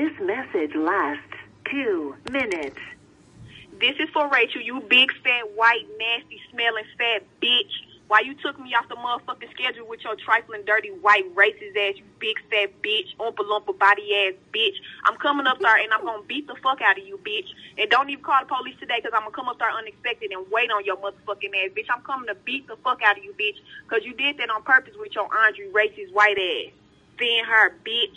This message lasts two minutes. This is for Rachel, you big fat white nasty smelling fat bitch. Why you took me off the motherfucking schedule with your trifling dirty white racist ass, you big fat bitch, oompa loompa body ass bitch. I'm coming up there and I'm gonna beat the fuck out of you, bitch. And don't even call the police today because I'm gonna come up there unexpected and wait on your motherfucking ass, bitch. I'm coming to beat the fuck out of you, bitch, because you did that on purpose with your Andre racist white ass. Thin her, bitch.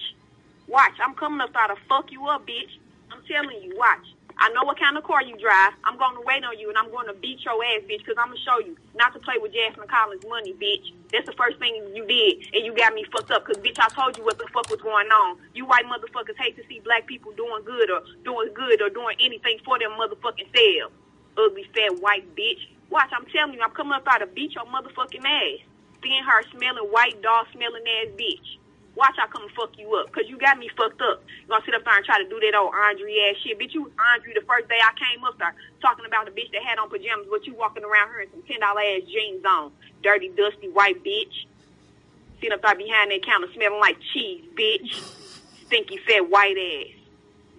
Watch, I'm coming up there to fuck you up, bitch. I'm telling you, watch. I know what kind of car you drive. I'm going to wait on you, and I'm going to beat your ass, bitch, because I'm going to show you not to play with Jasmine Collins' money, bitch. That's the first thing you did, and you got me fucked up, because, bitch, I told you what the fuck was going on. You white motherfuckers hate to see black people doing good or doing good or doing anything for them motherfucking selves. Ugly, fat, white bitch. Watch, I'm telling you, I'm coming up out to beat your motherfucking ass. Thin her smelling, white dog smelling ass bitch. Watch I come fuck you up, cause you got me fucked up. You gonna sit up there and try to do that old Andre ass shit. Bitch, you Andre the first day I came up there talking about the bitch that had on pajamas, but you walking around her in some ten dollar ass jeans on. Dirty, dusty white bitch. Sitting up there behind that counter smelling like cheese, bitch. Stinky fat white ass.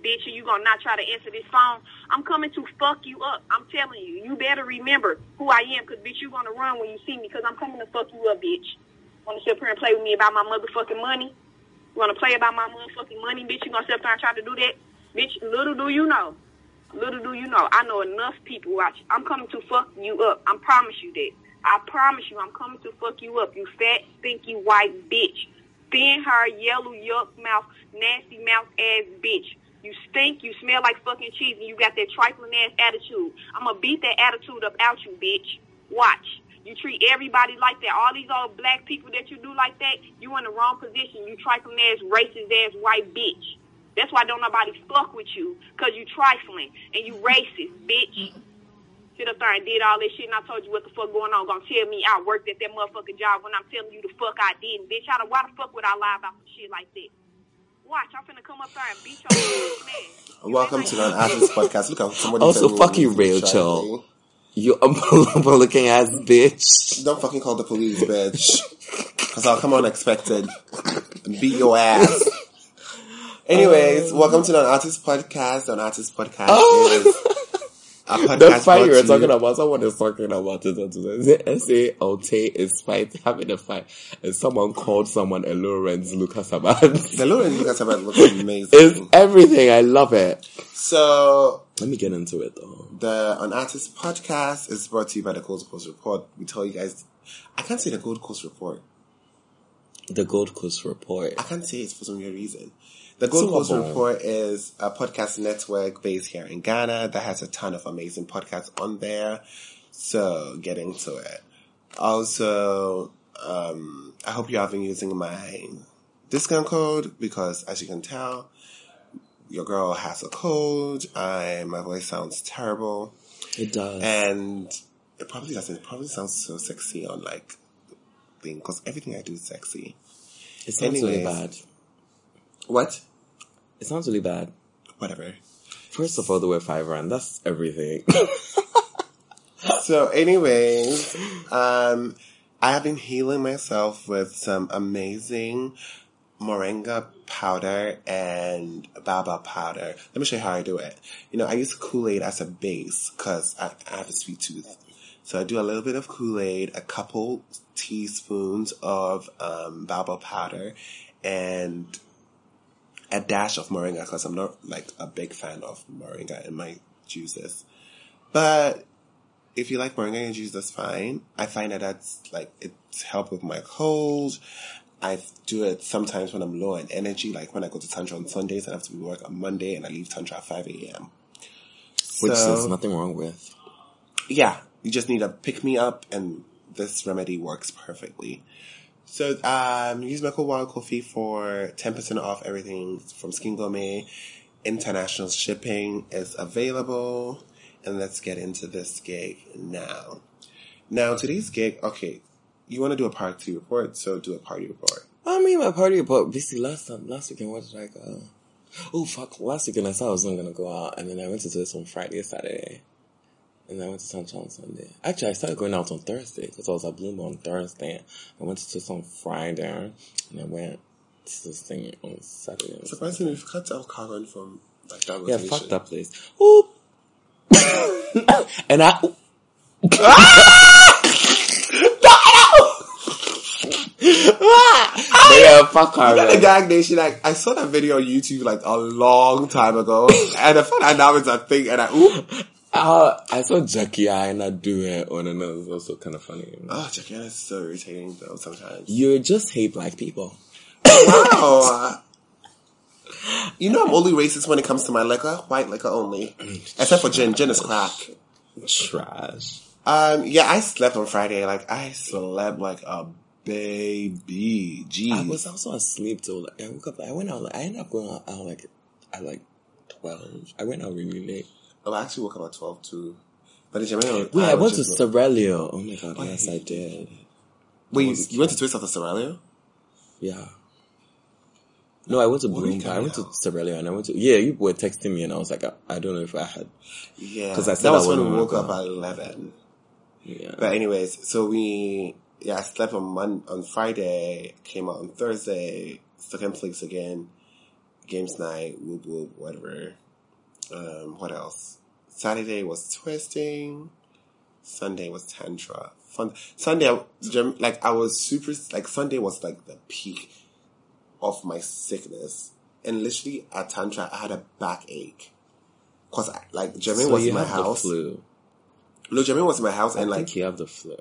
Bitch, you gonna not try to answer this phone? I'm coming to fuck you up. I'm telling you. You better remember who I am, cause bitch, you gonna run when you see me, cause I'm coming to fuck you up, bitch. Want to sit up here and play with me about my motherfucking money? You want to play about my motherfucking money, bitch? You gonna sit up there and try to do that? Bitch, little do you know. Little do you know. I know enough people watch. I'm coming to fuck you up. I promise you that. I promise you I'm coming to fuck you up, you fat, stinky, white bitch. Thin hair, yellow, yuck mouth, nasty mouth ass bitch. You stink, you smell like fucking cheese, and you got that trifling ass attitude. I'm gonna beat that attitude up out you, bitch. Watch. You treat everybody like that. All these old black people that you do like that, you in the wrong position. You trifling ass, racist ass white bitch. That's why don't nobody fuck with you, cause you trifling and you racist, bitch. Sit up there and did all this shit, and I told you what the fuck going on. Gonna tell me I worked at that motherfucking job when I'm telling you the fuck I didn't, bitch. How the, why the fuck would I lie about some shit like that? Watch, I'm finna come up there and beat your ass. Welcome to the Artist Podcast. Look how somebody Also, said fuck you, we were Rachel. You unbelievable looking ass bitch. Don't fucking call the police, bitch. Because I'll come unexpected and beat your ass. Anyways, oh. welcome to the Artist Podcast. The Artist Podcast Oh. is a podcast The fight you were talking about, someone is talking about it. Is it S.A. Ote is fight, having a fight, and someone called someone a Lawrence Lucas about The Lauren Lucas about looks amazing. It's everything. I love it. So Let me get into it though. the Unartiste Podcast is brought to you by the Gold Coast Report. We tell you guys, I can't say the Gold Coast Report. The Gold Coast Report. I can't say it for some weird reason. The Gold Coast Report is a podcast network based here in Ghana that has a ton of amazing podcasts on there. So get into it. Also, um, I hope you have been using my discount code because as you can tell, your girl has a cold. I, my voice sounds terrible It does. and it probably doesn't, it probably sounds so sexy on like thing because everything I do is sexy. it sounds really bad. What? It sounds really bad. Whatever. First of all, the word five rand. That's everything. So, anyways, um, I have been healing myself with some amazing moringa powder and baobab powder. Let me show you how I do it. You know, I use Kool-Aid as a base because I, I have a sweet tooth. So I do a little bit of Kool-Aid, a couple teaspoons of um, baobab powder, and a dash of moringa because I'm not like a big fan of moringa in my juices. But if you like moringa and juice, that's fine. I find that that's like it's helped with my cold. I do it sometimes when I'm low on energy, like when I go to Tantra on Sundays, I have to be work on Monday and I leave Tantra at 5 a.m. Which So- there's nothing wrong with. yeah, you just need to pick me up and this remedy works perfectly. So, um, use my code Wild Coffee for 10% off everything from Skin Gourmet. International shipping is available. And let's get into this gig now. Now, today's gig, okay, you want to do a party report, so do a party report. I mean, my party report. Basically, last time, last weekend, what did I go? Oh fuck! Last weekend I said I was not gonna go out, and then I went to this on Friday, or Saturday, and then I went to Sunshine on Sunday. Actually, I started going out on Thursday because I was at Bloom on Thursday. I went to this on Friday, and I went to this thing on Saturday. Surprisingly, we've cut out Karen from like that Yeah, fuck that place. Oop. and I. but yeah, fuck her. Not the man. gag nation. Like I saw that video on YouTube like a long time ago, and I found out now it's a thing. And I, ooh, Uh, I saw Jackie I and I do it on and it was also kind of funny. oh, Jackie is so irritating though. Sometimes, You just hate black people. wow. You know I'm only racist when it comes to my liquor, white liquor only, except for gin. Gin is crack. Trash. Um, yeah, I slept on Friday. Like I slept like a baby. Jeez. I was also asleep till like, I woke up. I went out. Like, I ended up going out, out like at like twelve. I went out really late. oh, I actually woke up at twelve too. But in Jamaica, Wait, I, was went to Sorelio. Oh my god, Oh, yes, I hate did. Wait, you, you went to Twist after Sorelio? Yeah. No, I went to Bloomberg. I went to Sorelio and I went to yeah. You were texting me and I was like, I, I don't know if I had. Yeah, 'Cause I said that I was when we woke up at eleven. Yeah. But anyways, so we yeah, I slept on Mon- on Friday, came out on Thursday, second place again, games night, whoop whoop, whatever. Um, what else? Saturday was twisting. Sunday was tantra. Fun. Sunday, like I was super. Like Sunday was like the peak of my sickness, and literally at tantra, I had a backache. Cause like Jermaine so was in my have house. the flu. Look, Jermaine was in my house, I and like you have the flu.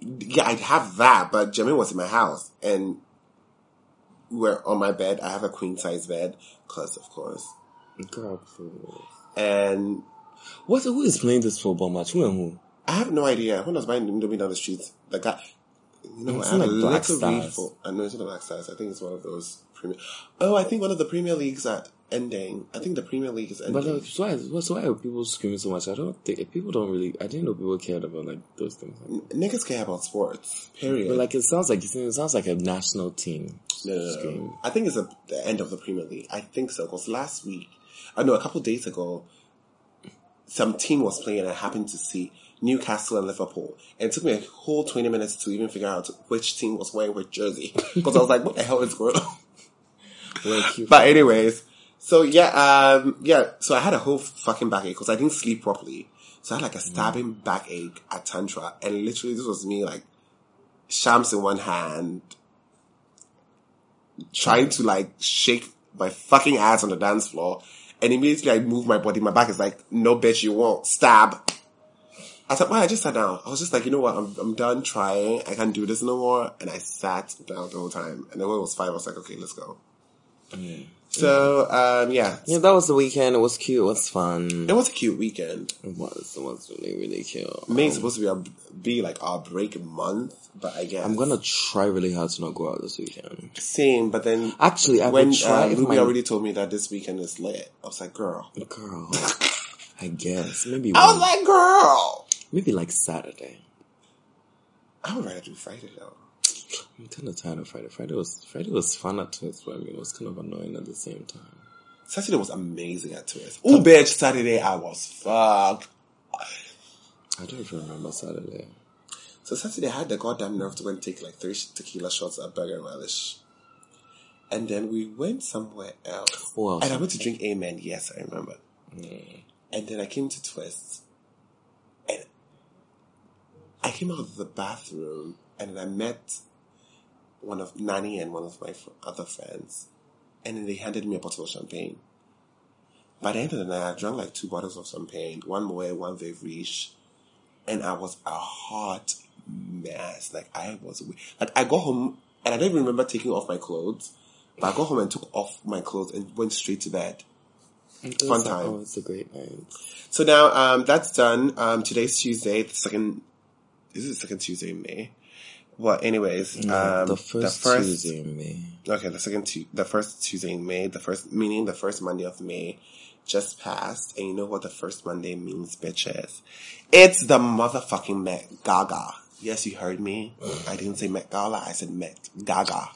Yeah, I'd have that, but Jermaine was in my house and we were on my bed. I have a queen size bed, cause of course. Please. And What? Who is playing this football match? Who and who? I have no idea. Who was buying Indomie down the streets, the guy, you know, It's I not a like Black little read for, I know it's not a Black Stars. I think it's one of those premier. Oh, I think one of the Premier Leagues are ending. I think the Premier League is uh, ending. But like, so why, so why are people screaming so much? I don't think people don't really. I didn't know people cared about like those things. Niggas care about sports. Period. But like, it sounds like it sounds like a national team. No, no, no. I think it's a, the end of the Premier League. I think so because last week, I know a couple days ago, some team was playing and I happened to see Newcastle and Liverpool. And it took me a whole 20 minutes to even figure out which team was wearing which jersey. Because I was like, what the hell is going on? But anyways, so yeah, um, yeah, so I had a whole fucking backache because I didn't sleep properly. So I had like a stabbing backache at Tantra. And literally this was me like, shams in one hand, trying to like shake my fucking ass on the dance floor. And immediately I move my body. My back is like, no bitch, you won't. Stab. I said, well, I just sat down. I was just like, you know what? I'm, I'm done trying. I can't do this no more. And I sat down the whole time. And then when it was five, I was like, okay, let's go. So, um, yeah. yeah, that was the weekend. It was cute. It was fun. It was a cute weekend. It was. It was really, really cute. May is supposed to be, our, be like our break month, but I guess. I'm gonna try really hard to not go out this weekend. Same, but then Actually, I when would try uh, Ruby my already told me that this weekend is lit, I was like, girl. girl. I guess maybe I was one- like, girl. Maybe like Saturday. I would rather do Friday though. I'm kind of tired of Friday. Friday was Friday was fun at first, but I mean it was kind of annoying at the same time. Saturday was amazing at Twist. Oh, bitch, Saturday I was fucked. I don't even remember Saturday. So Saturday I had the goddamn nerve to go and take like three tequila shots at Burger and Relish. And then we went somewhere else. Else? And I went to drink Amen. Yes, I remember. And then I came to Twist. I came out of the bathroom and then I met one of Nanny and one of my other friends. And then they handed me a bottle of champagne. By the end of the night, I drank like two bottles of champagne, one Moet, one Veuve Riche. And I was a hot mess. Like I was, like I got home and I don't even remember taking off my clothes. But I got home and took off my clothes and went straight to bed. Fun time. Oh, it's a great night. So now, um, that's done. Um, today's Tuesday, the second, is it the second Tuesday in May? Well, anyways, No, um, the first, Tuesday in May. Okay, the second, tu- the first Tuesday in May, the first, meaning the first Monday of May just passed. And you know what the first Monday means, bitches? It's the motherfucking Met Gaga. Yes, you heard me. I didn't say Met Gala, I said Met Gaga.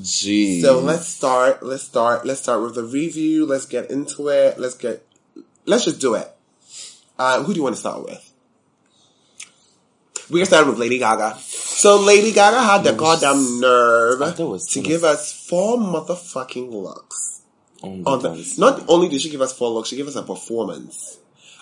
Jeez. So let's start, let's start, let's start with the review. Let's get into it. Let's get, let's just do it. Uh, who do you want to start with? We're gonna with Lady Gaga. So Lady Gaga had the goddamn nerve I thought it was to give us four motherfucking looks. On the On the, not only did she give us four looks, she gave us a performance.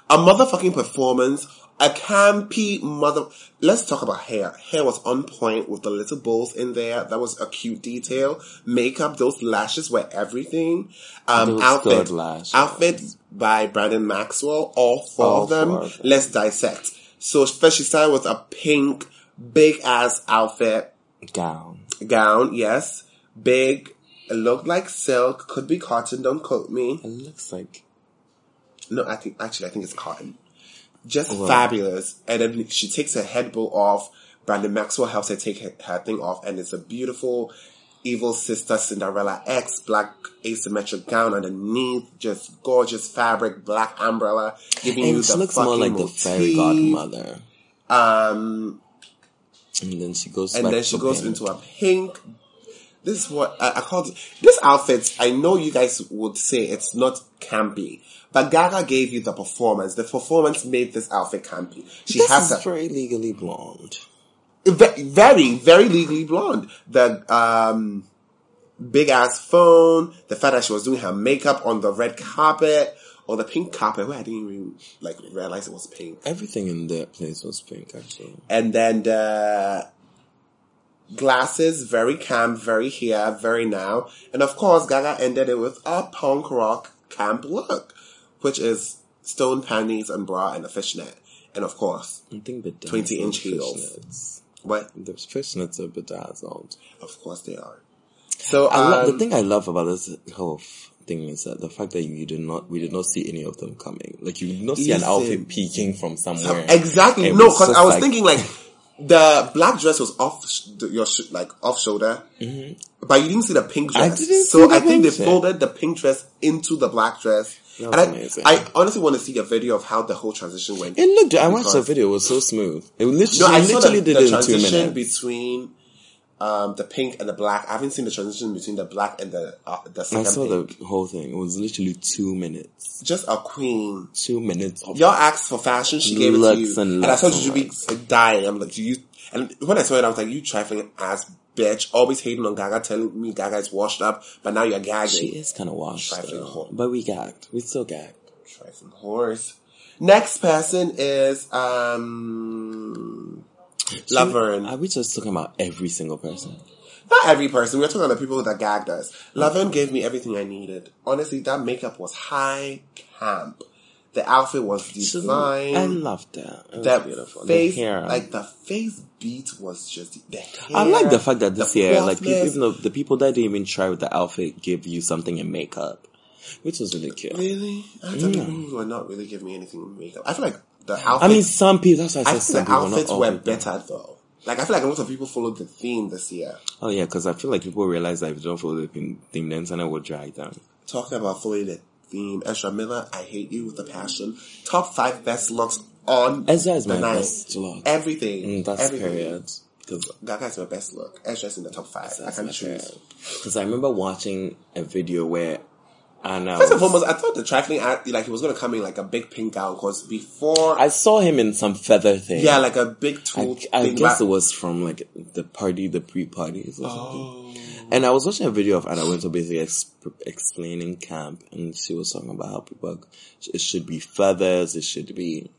A motherfucking performance. A campy mother. Let's talk about hair. Hair was on point with the little bows in there. That was a cute detail. Makeup, those lashes were everything. Um, Those outfit, outfit by Brandon Maxwell. All four All of them. four of them. Let's dissect. So first she started with a pink, big ass outfit gown. gown. Yes, big. It looked like silk. Could be cotton. Don't quote me. It looks like No, I think actually I think it's cotton. Just fabulous. And then she takes her head bow off. Brandon Maxwell helps her take her, her thing off, and it's a beautiful evil sister Cinderella X black asymmetric gown underneath, just gorgeous fabric, black umbrella, giving you and the looks fucking more like the fairy godmother. Um, And then she goes and then she goes pink. into a pink. This is what I, I called this outfit. I know you guys would say it's not campy, but Gaga gave you the performance. The performance made this outfit campy. She This has is a very legally blonde. Ve- very, very legally blonde. The um, big ass phone. The fact that she was doing her makeup on the red carpet or the pink carpet, where I didn't even like realize it was pink. Everything in that place was pink, actually. and then the glasses, very camp, very here, very now, and of course Gaga ended it with a punk rock camp look, which is stone panties and bra and a fishnet, and of course, I think the 20 inch heels. What? The fishnets are bedazzled. Of course they are. So I love, the um, thing I love about this whole thing is that the fact that you did not, we did not see any of them coming. Like you did not see an outfit peeking from somewhere. exactly It no, because I was like- thinking like. The black dress was off sh- your sh- like off shoulder, but you didn't see the pink Mm-hmm. I dress. didn't so see the I think they folded the pink dress into the black dress. And I, amazing. I honestly want to see a video of how the whole transition went. It looked. I watched the video. It was so smooth. It no, literally, I literally the, did the it in two transition minutes. between um, the pink and the black. I haven't seen the transition between the black and the uh, the I saw pink. the whole thing. It was literally two minutes. Just a queen. Two minutes of Y'all asked for fashion, she gave it to you, and and, I looks told you to be dying. I'm like, do you. And when I saw it, I was like, you trifling ass bitch, always hating on Gaga, telling me Gaga is washed up, but now you're gagging. She is kind of washed, Trifling whore. but we gagged. We still gagged. Trifling horse. Next person is um Laverne. Are we just talking about every single person? Not every person. We're talking about the people that gagged us. Laverne gave me everything I needed. Honestly, that makeup was high camp. The outfit was designed. I loved that. It was That beautiful. face, the hair, like the face beat was just the hair. I like the fact that this year, like even though the people that didn't even try with the outfit give you something in makeup, which was really cute. Really? I had some people who were not really giving me anything in makeup. I feel like the outfits. I mean, some people. That's why I I some the. Outfits were better though. Like I feel like a lot of people followed the theme this year. Oh yeah, because I feel like people realize that if you don't follow the theme, the internet will drag them. Talking about following the theme, Ezra Miller, I hate you with a passion. Top five best looks on Ezra is the my night. best look. Everything. Mm, that's everything. period. Because Gaga's my best look. Ezra's in the top five. I can't choose. Because I remember watching a video where Anna. First and foremost, I thought the trifling act, like he was gonna come in like a big pink gown because before, I saw him in some feather thing. yeah, like a big I, tool. I thing, guess it was from like the party, the pre-parties or something. And I was watching a video of Anna Wintour basically exp- explaining camp, and she was talking about how people it should be feathers, it should be,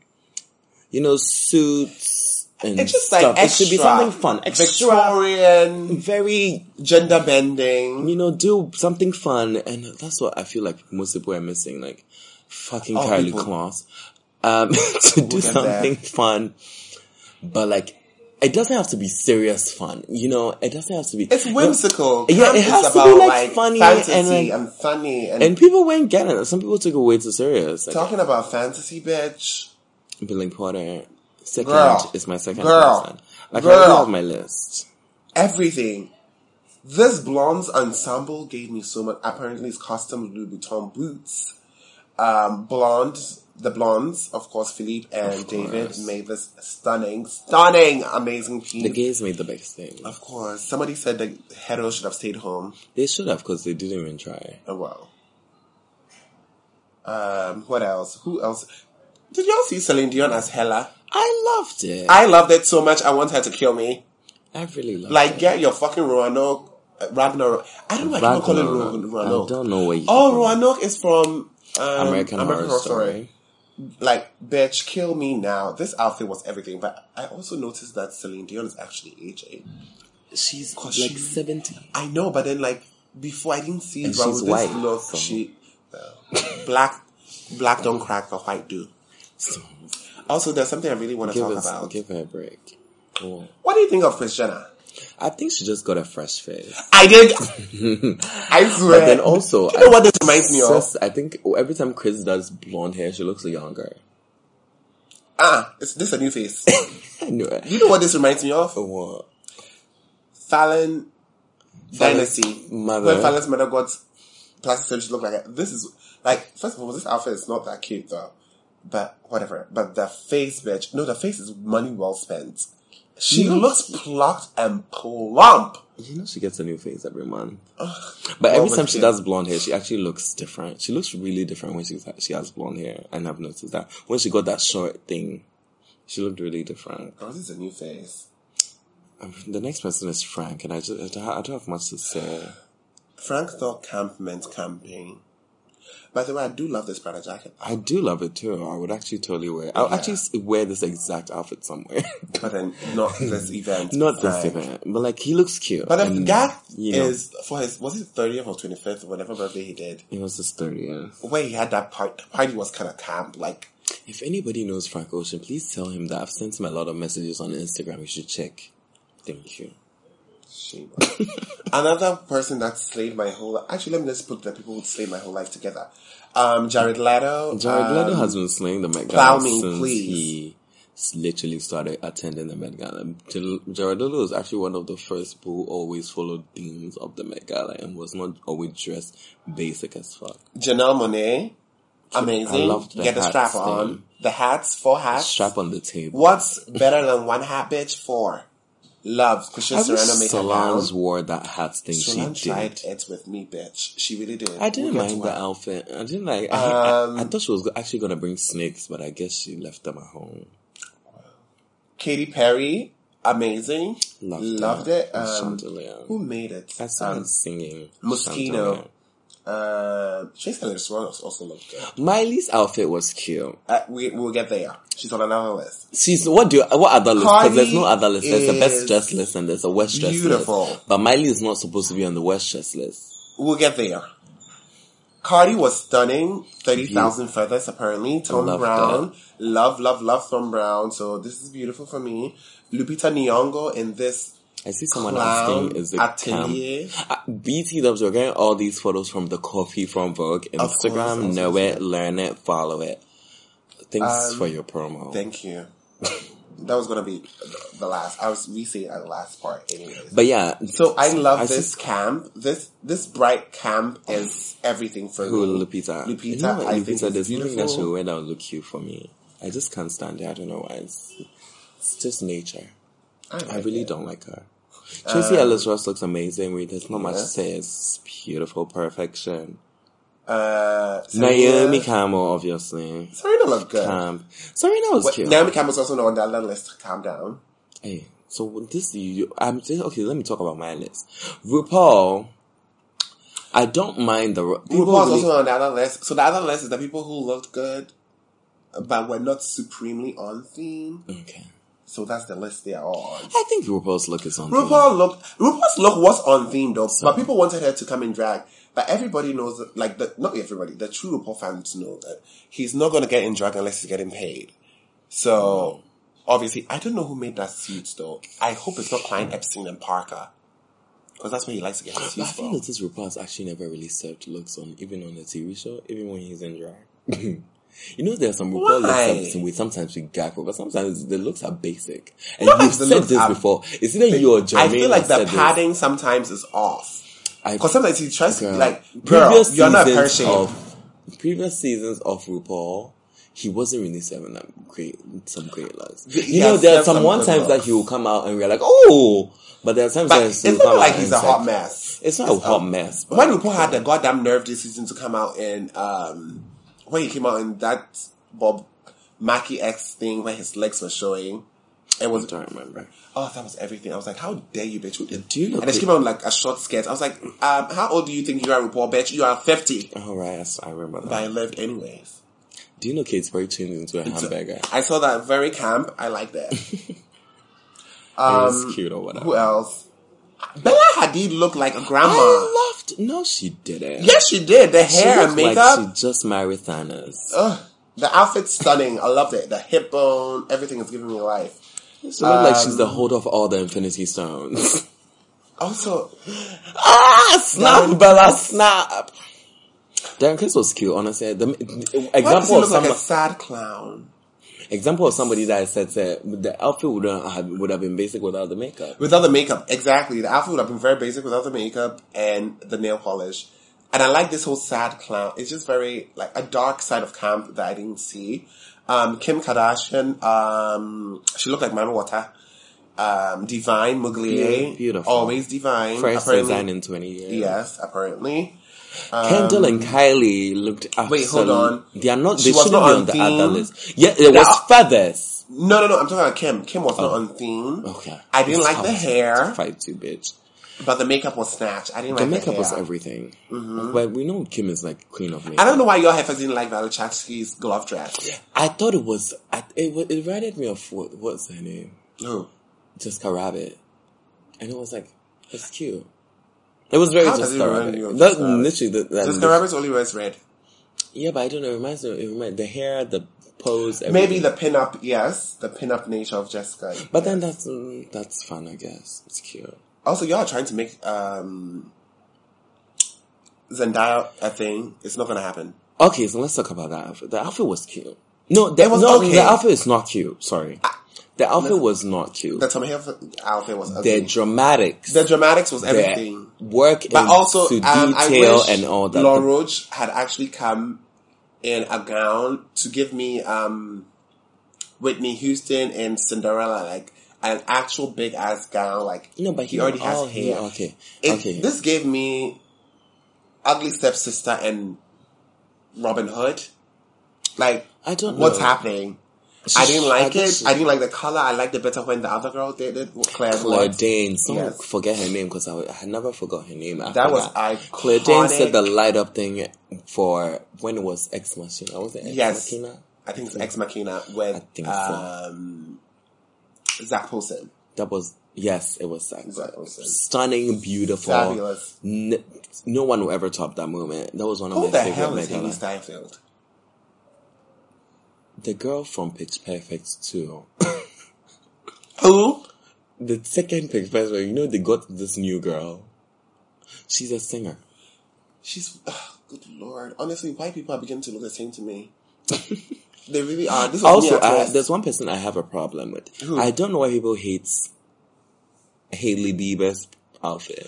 you know, suits and It's just stuff. like it should be something fun, extra, Victorian, very, gender bending. you know, do something fun, and that's what I feel like most people are missing, like fucking Oh, Karlie Kloss, um, to do something there. fun, but like. It doesn't have to be serious fun, you know. It doesn't have to be. It's whimsical. Yeah, Camp it is has to be, about, like, funny and, like- and funny and, And people weren't getting it. Some people took it way too serious. Like, talking about fantasy, bitch. Billy Porter, second Girl. is my second Girl. person. Like I Girl. do have my list. Everything. This blondes ensemble gave me so much. Apparently, it's custom Louis Vuitton boots. Um, blonde, the blondes, of course, Philippe and David made this stunning, stunning, amazing piece. The gays made the best thing. Of course, somebody said the hetero should have stayed home. They should have because they didn't even try. Oh well. Um, what else? Who else? Did y'all see Celine Dion as Hela? I loved it. I loved it so much. I want her to kill me. I really loved Like, it. get your fucking Roanoke, uh, Ragnarok. I don't know why people call it Roanoke. I don't know where. you Oh. Roanoke is from um, American, Horror, Story. Like, bitch, kill me now. This outfit was everything, but I also noticed that Celine Dion is actually aging. She's like she- seventy. I know, but then like before I didn't see And it, but with white, this look, so- she well, black, black don't crack, but white do. Also, there's something I really want to Give talk us, about. give her a break. Oh. What do you think of Kris Jenner? I think she just got a fresh face. I did. I swear. But then also, you know I- what this reminds me of? I think every time Kris does blonde hair, she looks younger. Ah, it's this a new face. I knew it. you know what this reminds me of? What? Fallon Dynasty. mother. When Fallon's mother got plastic surgery, look like it. This is like first of all, this outfit is not that cute though. But whatever. But the face, bitch. No, the face is money well spent. She You know- looks plucked and plump. You know she gets a new face every month. Well, But every time she does blonde hair, she actually looks different. She looks really different when she's she has blonde hair, and I've noticed that when she got that short thing, she looked really different. Oh, this is a new face. Um, The next person is Frank, and I just I don't I don't have much to say. Frank thought camp meant camping. By the way, I do love this Prada jacket. I do love it too. I would actually totally wear. I'll Yeah. actually wear this exact outfit somewhere. But then not this event. Not this event, but like he looks cute. But gag you know, is for his was it thirtieth or twenty fifth, whatever birthday he did. it was his thirtieth. Where he had that part the party was kinda camp, like If anybody knows Frank Ocean, please tell him that I've sent him a lot of messages on Instagram. You should check. Thank you. She Another person that slayed my whole actually let me just put the people who slayed my whole life together. Um Jared Leto. Jared um, Leto has been slaying the Met Gala me, since please. he literally started attending the Met Gala. Jared Leto was actually one of the first people who always followed themes of the Met Gala and was not always dressed basic as fuck. Janelle Monáe. Amazing. I loved the Get the strap thing. on. The hats, four hats. Strap on the table. What's better than one hat, bitch? Four. Love. Christian I Siriano made her Solange down. wore that hat thing Solange she tried did. it with me, bitch. She really did. I didn't We'll mind the outfit. I didn't like. I, I, Um, I thought she was actually gonna bring snakes, but I guess she left them at home. Katy Perry, amazing. Loved, Loved it. Um, Chandelier. who made it? I saw her Um, singing. Mosquito. Uh, Tracee Ellis Ross also looked good. Miley's outfit was cute. Uh, we we'll get there. She's on another list. She's what do you, what other list? Because there's no other list. There's a best is dressed list and there's a worst dressed beautiful. list. But Miley is not supposed to be on the worst dressed list. We'll get there. Cardi was stunning. Thirty thousand feathers, apparently. Thom Browne, love, love, love Thom Browne. So this is beautiful for me. Lupita Nyong'o in this I see someone clown asking, is it atelier. Uh, BT Dubs, we're getting all these photos from the Koffi from Vogue. Of course, Instagram, know it, learn it, follow it. Thanks Um, for your promo. Thank you. that was gonna be the last. I was re-saying at the last part, anyways. but yeah, So I love I this see- camp. This this bright camp is everything for Who me. Lupita? Lupita, You know I Lupita, think there's nothing that she'll wear that will look cute for me. I just can't stand it. I don't know why. It's, it's just nature. I like really it. don't like her. Tracee Ellis Ross looks amazing. We- There's not much to say. It's beautiful perfection. Uh, Naomi Campbell, obviously. Serena looked good. Camp. Serena was Wait, cute. Naomi Campbell's also on that list. Calm down. Hey, so this you, I'm just, okay. Let me talk about my list. RuPaul. I don't mind the RuPaul's really- also on the other list. So the other list is the people who looked good, but were not supremely on theme. Okay, So that's the list they are on. I think RuPaul's look is on. RuPaul looked. RuPaul's look was on theme though, but people wanted her to come in drag. But everybody knows that, like the not everybody, the true RuPaul fans know that he's not going to get in drag unless he's getting paid. So obviously, I don't know who made that suit though. I hope it's not Klein Epstein and Parker, because that's where he likes to get his I suits feel from. that this RuPaul's actually never really served looks on, even on the TV show, even when he's in drag. you know, there's some RuPaul looks that sometimes we gag for, but sometimes the looks are basic. And you've said this before. It's either you or Jermaine I feel like the said this. padding sometimes is off. I- Because sometimes he tries to Girl, be like, girl, previous you're not of previous seasons of RuPaul, he wasn't really serving that great some great looks. He You know, there are some some one times that he will come out and we're like, oh, but there are times but that it's not like he's a hot mess. It's not a hot mess. But When RuPaul had the goddamn nerve this season to come out and um, when he came out in that Bob, Mackie X thing where his legs were showing. It I was don't remember. oh, that was everything. I was like, how dare you, bitch? Who Do you And she came out like a short skirt. I was like, um, how old do you think you are, RuPaul, bitch? You are fifty. Oh right, yes, I remember that. But I lived anyways. Do you know Kate Perry changed into a hamburger? I saw that very camp. I like that. it was Um, cute or whatever. Who else? Bella Hadid looked like a grandma. I loved. No, she didn't. yes, she did. The hair and makeup. Like she just married Thanos. Ugh, the outfit's stunning. I loved it. The hip bone, everything is giving me life. She looked like she's Um, the holder of all the Infinity Stones. Also, ah, snap, Darren- Bella, snap. Darren Criss was cute, honestly. The, the why does he example of like some a sad clown? Example of somebody that I said, said the outfit would have would have been basic without the makeup. Without the makeup, exactly. The outfit would have been very basic without the makeup and the nail polish. And I like this whole sad clown. It's just very like a dark side of camp that I didn't see. Um, Kim Kardashian, um, she looked like Man Water. Um, Divine Mugler, Beautiful. always Divine. First apparently- design in twenty years. Yes, apparently. Kendall and Kylie looked. Um, Wait, hold on. They are not. She They shouldn't not be on on the other list. Yeah, it was feathers. No, no, no. I'm talking about Kim. Kim was not on theme. Okay, I didn't It's like the hair, Fight too, bitch. but the makeup was snatched. I didn't The like makeup the makeup was everything. But we know Kim is like queen of makeup. I don't know why your heifers didn't like Valichansky's glove dress. I thought it was. I, it, it reminded me of what, what's her name? Who? Jessica Rabbit, and it was like it's cute. It was very How it Rabbit. That literally the, that, Jessica Rabbit's only wears red. Yeah, but I don't know. It reminds me. It reminds the hair, the pose. Maybe the pin-up, yes, the pin-up nature of Jessica. But then that's mm, that's fun, I guess. It's cute. Also, y'all are trying to make um, Zendaya a thing. It's not gonna happen. Okay, so let's talk about that outfit. The outfit was cute. No, the, It was no, okay. the outfit is not cute. Sorry, the outfit was not cute. The Tommy Hilfiger outfit was The dramatics, The dramatics was the everything. work But also, into um, I detail and all that. Laura The- Roach had actually come in a gown to give me um, Whitney Houston and Cinderella, like an actual big ass gown. Like no, but he already has oh, hair. Okay, It- okay. This gave me ugly stepsister and Robin Hood. Like I don't what's know. happening. I didn't like I it. I didn't like the color. I liked it better when the other girl did it. Claire, Claire. Danes. Someone Yes. forget her name because I, I never forgot her name. After That was that. iconic. Claire Danes said the light up thing for when it was Ex Machina. Was it Ex Yes. Machina? I think it's Ex Machina with I think so. um, Zac Posen. That was yes, it was Zach. Zach. Stunning, beautiful. Fabulous. N- no one will ever top that moment. That was one of Who my the favorite hell is Hailee Steinfeld? The girl from Pitch Perfect too. Who? the second Pitch Perfect, you know, they got this new girl. She's a singer. She's ugh, good lord. Honestly, white people are beginning to look the same to me. they really are. This Also, I, there's one person I have a problem with. Who? I don't know why people hate Hailey Bieber's outfit.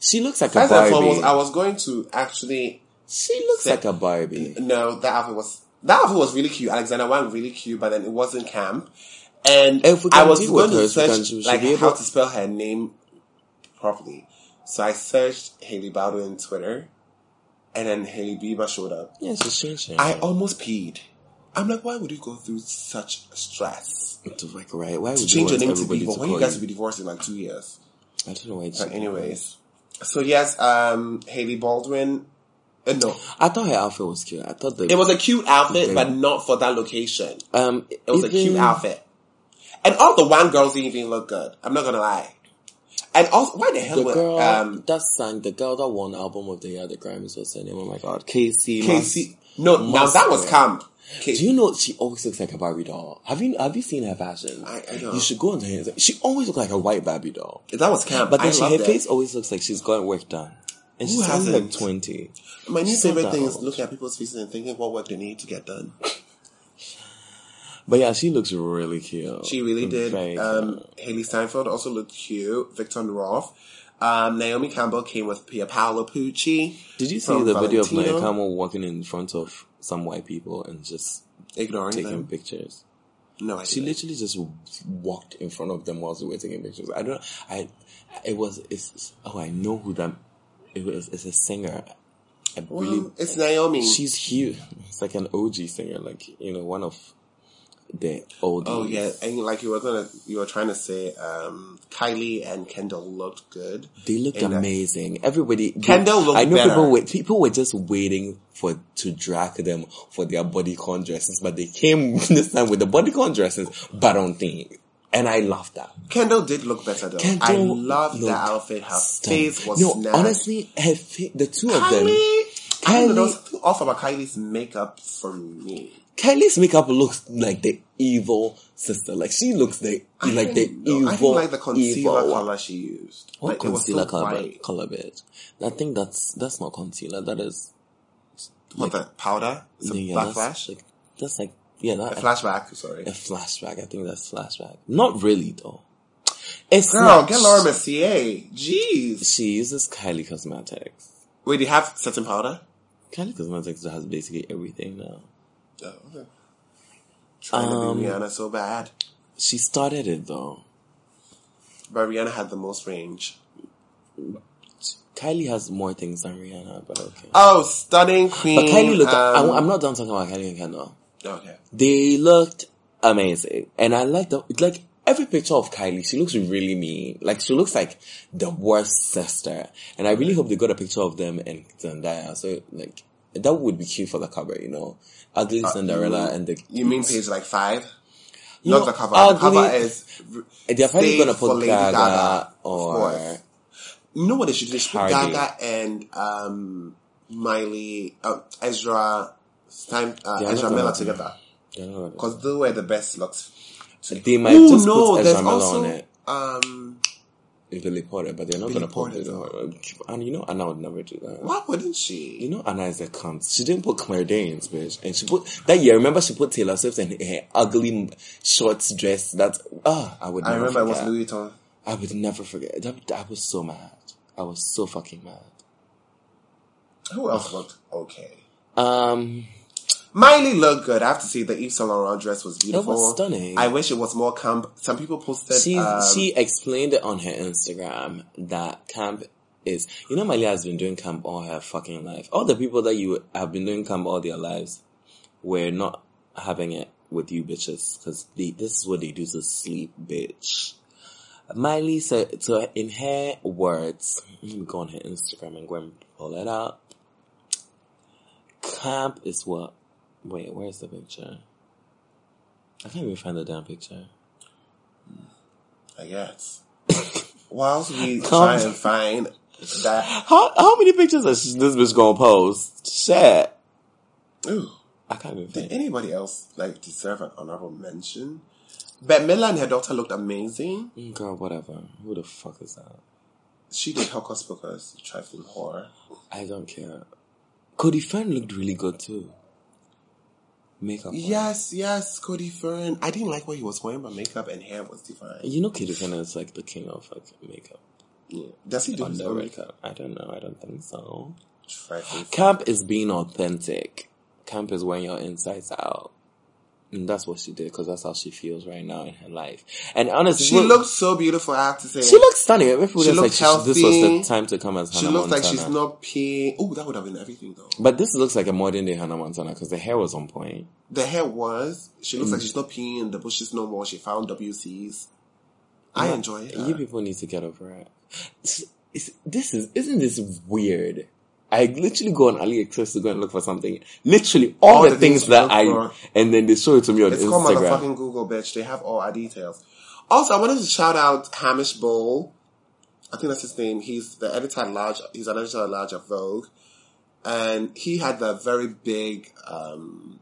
She looks like First a and Barbie. foremost, I was going to actually she looks Say- like a Barbie. no. That outfit was that outfit was really cute. Alexander Wang really cute, but then it wasn't camp. And I was going to search like how to spell her name properly. So I searched Hailey Baldwin on Twitter, and then Hailey Bieber showed up. Yeah, she's changing. I almost peed. I'm like, why would you go through such stress to like right. Why would to you change your name to Bieber when you guys will be divorced in like two years? I don't know why. But anyways, so yes, um, Hailey Baldwin. Uh, no, I thought her outfit was cute. I thought the it was a cute outfit, Okay. but not for that location. um It was a cute outfit. And all the one girls didn't even look good. I'm not gonna lie. And also, why the hell The would girl um, that sang, the girl that won album of the year, the Grammys, was her name? Oh my god, Kacey. Kacey? No, now that was camp. Ca- Do you know she always looks like a Barbie doll? Have you have you seen her fashion? I- I don't. You should go on her. She always looks like a white Barbie doll, that was camp. but then I she, her that. face always looks like she's got work done, and only like hasn't? twenty. My new favorite thing is looking at people's faces and thinking what work they need to get done. But yeah, she looks really cute. She really did. Very Um. Hailee Steinfeld also looked cute. Victor Roth. Um, Naomi Campbell came with Pia Paolo Pucci. Did you see the video of Valentino. Naya Campbell walking in front of some white people and just Ignoring taking them. pictures? No, I She didn't. literally just walked in front of them while they were taking pictures. I don't. I. It was. It's. Oh, I know who that. It was. It's a singer. I Well, really, it's Naomi. she's huge. It's like an OG singer, like you know, one of the oldies. oh yeah, and like you were gonna, you were trying to say, um, Kylie and Kendall looked good. They looked that- amazing. Everybody, Kendall looked I know better. people were people were just waiting for to drag them for their bodycon dresses, but they came this time with the bodycon dresses, but on theme, and I love that. Kendall did look better though. I Kendall loved the looked outfit. Her stunning. face was no, honestly, her fa- the two of them. Kylie, I don't know, was Kylie- off about Kylie's makeup for me. Kylie's makeup looks like the evil sister. Like she looks the I like the know. evil. I didn't like the concealer evil. color she used. What like, concealer so color? bright. Color bitch. I think that's that's not concealer. That is What the powder? Some yeah, black that's flash? Like, that's like yeah, that, A flashback, sorry. a flashback. I think that's flashback. Not really though. It's Girl, not. get Laura Mercier. Jeez. She uses Kylie Cosmetics. Wait, do you have setting powder? Kylie Cosmetics has basically everything now. Oh, okay. Trying Um, to be Rihanna so bad. She started it though. But Rihanna had the most range. Kylie has more things than Rihanna, but okay. Oh, stunning queen. But Kylie looked. um, I, am not done talking about Kylie and Kendall. Okay. They looked amazing, and I like the like every picture of Kylie. She looks really mean. Like she looks like the worst sister, and I really hope they got a picture of them and Zendaya. So like that would be cute for the cover, you know. Ugly Cinderella and the Uh, You mean page like five? You Not know, the cover. ugly- the cover is. They're probably gonna put Lady Gaga, Gaga, or. You know what they should do? They should put Gaga and um, Miley, uh, Ezra, Uh, not Ezra gonna Miller do- together. Because they were the best looks. they might Ooh, just no, put there's also on it. um. Billy Porter, but they're not gonna put Porter, Billy Porter. And you know, Anna would never do that. Why wouldn't she? You know, Anna is a cunt. She didn't put Claire Danes, bitch. And she put, that year, remember she put Taylor Swift in her ugly shorts dress that, ah, I would I never remember it was forget. Louis Vuitton. I would never forget. That, I was so mad. I was so fucking mad. Who else looked okay? Um, Miley looked good. I have to say the Yves Saint Laurent dress was beautiful. It was stunning. I wish it was more camp. Some people posted. she, um, she explained it on her Instagram that camp is, you know, Miley has been doing camp all her fucking life. All the people that you have been doing camp all their lives were not having it with you bitches because this is what they do to sleep, bitch. Miley said, so in her words, let me go on her Instagram and go and pull it up. Camp is what? Wait, where's the picture? I can't even find the damn picture. I guess. Whilst we try and find that. How how many pictures is this bitch gonna post? Shit. Ooh, I can't even did anybody else like deserve an honorable mention? But Mila and her daughter looked amazing. Mm, Girl, whatever. Who the fuck is that? She did Hocus Pocus, trifling horror. I don't care. Cody Fern looked really good too. Makeup. Yes, yes, Cody Fern. I didn't like what he was wearing, but makeup and hair was divine. You know Cody Fern is like the king of like makeup. Yeah. Does he do his own makeup? I don't know. I don't think so. Camp is being authentic. Camp is wearing your insides out. And that's what she did because that's how she feels right now in her life. And honestly, She look- looks so beautiful, I have to say. She looks stunning. Everybody She was like, looked she this was the time to come as She Hannah looks like she's not peeing. Oh, that would have been everything though. But this looks like a modern day Hannah Montana because the hair was on point. The hair was. She looks like Mm. she's not peeing in the bushes no more. She found WCs. I Yeah, enjoy it. You people need to get over it. It's- it's- this is isn't this weird? I literally go on AliExpress to go and look for something. Literally all, All the, the things, things that I for. and then they show it to me on It's called Instagram. motherfucking Google, bitch. They have all our details. Also, I wanted to shout out Hamish Bowles. I think that's his name. He's the editor at large. He's an editor at large of Vogue, and he had the very big um,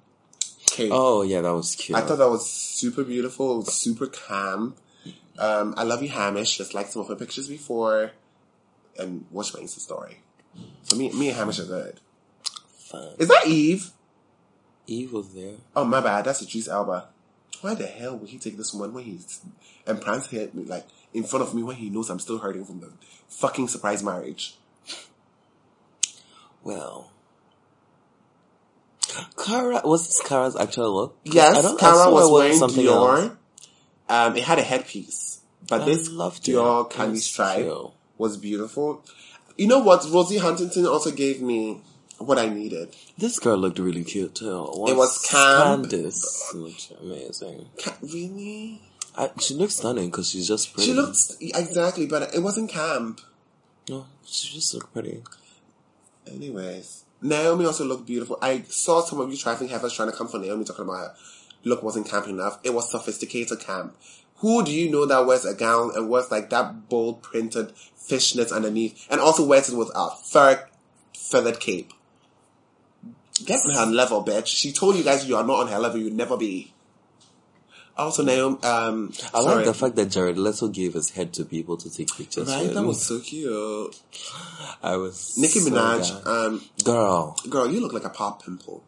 cape. Oh yeah, that was cute. I thought that was super beautiful. Super calm. Um, I love you, Hamish. Just like some of my pictures before, and watch my Insta story. So me, me and Hamish are good. Fun. Is that Eve? Eve was there. Oh my bad, that's Idris Elba. Why the hell would he take this one when he's and prance hit me like in front of me when he knows I'm still hurting from the fucking surprise marriage? Well, Cara was this Cara's actual look? I Yes, don't- Cara was wearing something Dior. else. Um, it had a headpiece, but I this. Dior candy stripe was beautiful. You know what? Rosie Huntington also gave me what I needed. This girl looked really cute too. It was camp. Candice looked amazing. Ca- really? I, she looks stunning because she's just pretty. She looked exactly, but it wasn't camp. No, she just looked pretty. Anyways, Naomi also looked beautiful. I saw some of you trifling heifers trying to come for Naomi talking about her look wasn't camp enough. It was sophisticated camp. Who do you know that wears a gown and wears like that bold printed fishnets underneath and also wears it with a fur feathered cape? Get on her level, bitch. She told you guys you are not on her level. You'll never be. Also, Naomi, um, I sorry. like the fact that Jared Leto gave his head to people to take pictures Right, with. that was so cute. I was Nicki so Minaj, um, girl. girl, you look like a pop pimple.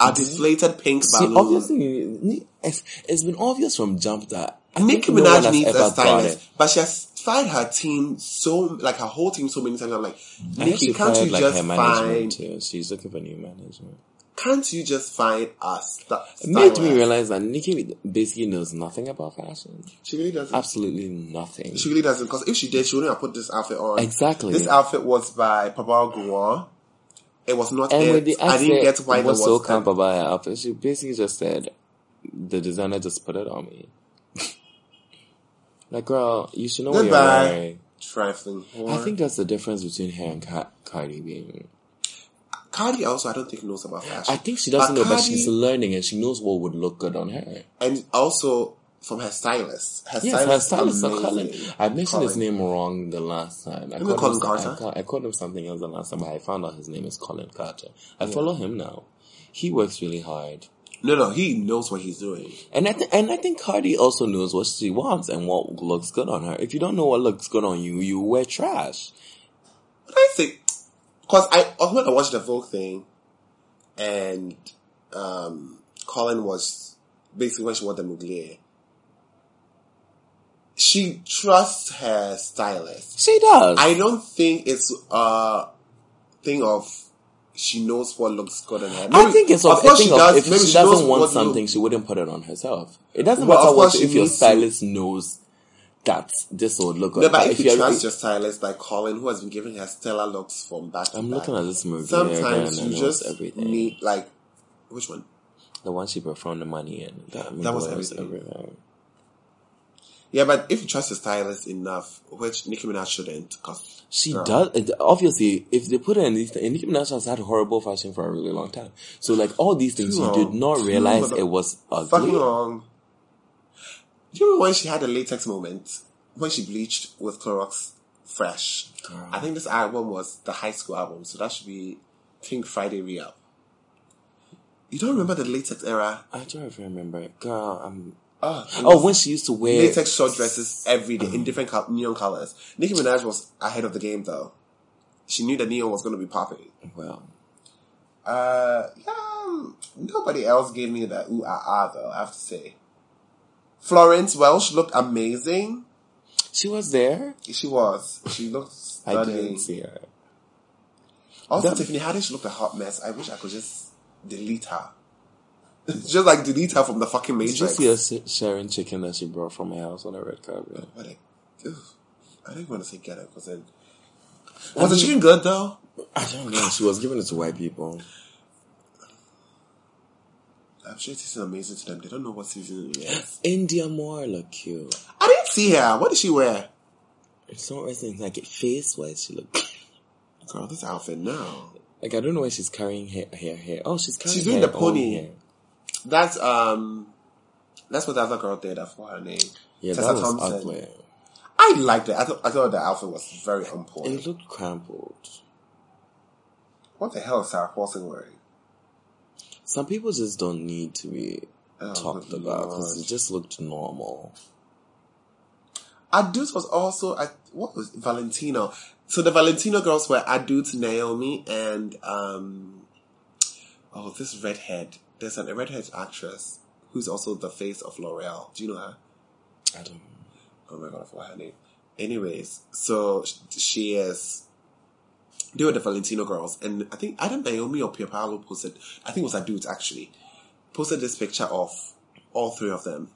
A deflated pink See, balloon. obviously, it's, it's been obvious from jump that I Nicki think no Minaj needs a stylist, but she has fired her team so, like her whole team so many times. I'm like, I think Nicki, can't fired, you like just find? too. She's looking for new management. Can't you just find us? St- It made me realize that Nicki basically knows nothing about fashion. She really doesn't. Absolutely nothing. She really doesn't. Because if she did, she wouldn't have put this outfit on. Exactly. This outfit was by Pabal Gouin. It was not And it. with the I didn't get why there was was so camp about her outfit. She basically just said, the designer just put it on me. like, girl, you should know what you're Goodbye. wearing. trifling. I think that's the difference between her and Ka- Cardi B. Cardi also, I don't think knows about fashion. I think she doesn't know, but she's learning and she knows what would look good on her. and also from her stylist. Her Yes, her stylist, stylist, is Colin. I mentioned his name wrong the last time. I called, him, Colin some- I, Carter? I called him something else the last time, but I found out his name is Colin Carter. I follow him now. He works really hard. No, no, he knows what he's doing. And I, th- and I think Cardi also knows what she wants and what looks good on her. If you don't know what looks good on you, you wear trash. But I think, cause I, when I watched the Vogue thing, and, um, Colin was basically when she won the Mugler, she trusts her stylist. She does. I don't think it's a thing of she knows what looks good on her. I think it's of a course thing she of does. if Maybe she, she doesn't want something, you- she wouldn't put it on herself. It doesn't Well, matter what if your needs to. stylist knows that this would look good. No, but if you trust your stylist like Colin, who has been giving her stellar looks from back to I'm back, looking at this movie sometimes you just everything. need like which one? the one she performed the money in. That, That was was everything. everything. Yeah, but if you trust your stylist enough, which Nicki Minaj shouldn't, because She Girl. does. Obviously, if they put her in these, and Nicki Minaj has had horrible fashion for a really long time. So, like all these things, Too you long. did not Too realize it was fucking ugly. long. Do you remember when she had a latex moment when she bleached with Clorox Fresh? Girl. I think this album was the high school album, so that should be Pink Friday re-up. You don't remember the latex era? I don't even remember. Girl, I'm. Oh, Oh, when she used to wear latex short dresses every day in different col- neon colors. Nicki Minaj was ahead of the game though. She knew that neon was going to be popping. Well, Uh, yeah, um, nobody else gave me that ooh ah ah though. I have to say. Florence Welch looked amazing. she was there. She was. She looked stunning. I didn't see her. Also, That- Tiffany Haddish looked a hot mess. I wish I could just delete her. Just like delete her from the fucking matrix. Did you see her sharing chicken that she brought from her house on a red carpet? Like, ugh, I didn't want to say get it because then. Was the chicken good though? I don't know. She was giving it to white people. I'm sure it tasted amazing to them. They don't know what season it is. Indya Moore look cute. I didn't see her. What did she wear? It's not anything like it face wise. She look Girl, this outfit now. like I don't know why she's carrying her Hair, hair. Oh, she's carrying. She's doing the pony. That's um, that's what the other girl did. I forgot her name. Yeah, Tessa that was Thompson. ugly. I liked it. I thought I thought the outfit was very on point. It looked crumpled. What the hell is Sarah Paulson wearing? Some people just don't need to be Oh, talked about because it just looked normal. Adut was also I what was Valentino? So the Valentino girls were Adut, Naomi, and um oh this redhead. There's an, a redhead actress who's also the face of L'Oreal. Do you know her? I don't. Oh my god, I forgot her name. Anyways, so she is. They were the Valentino girls, and I think either Naomi or Pierpaolo posted. I think it was Adut actually posted this picture of all three of them,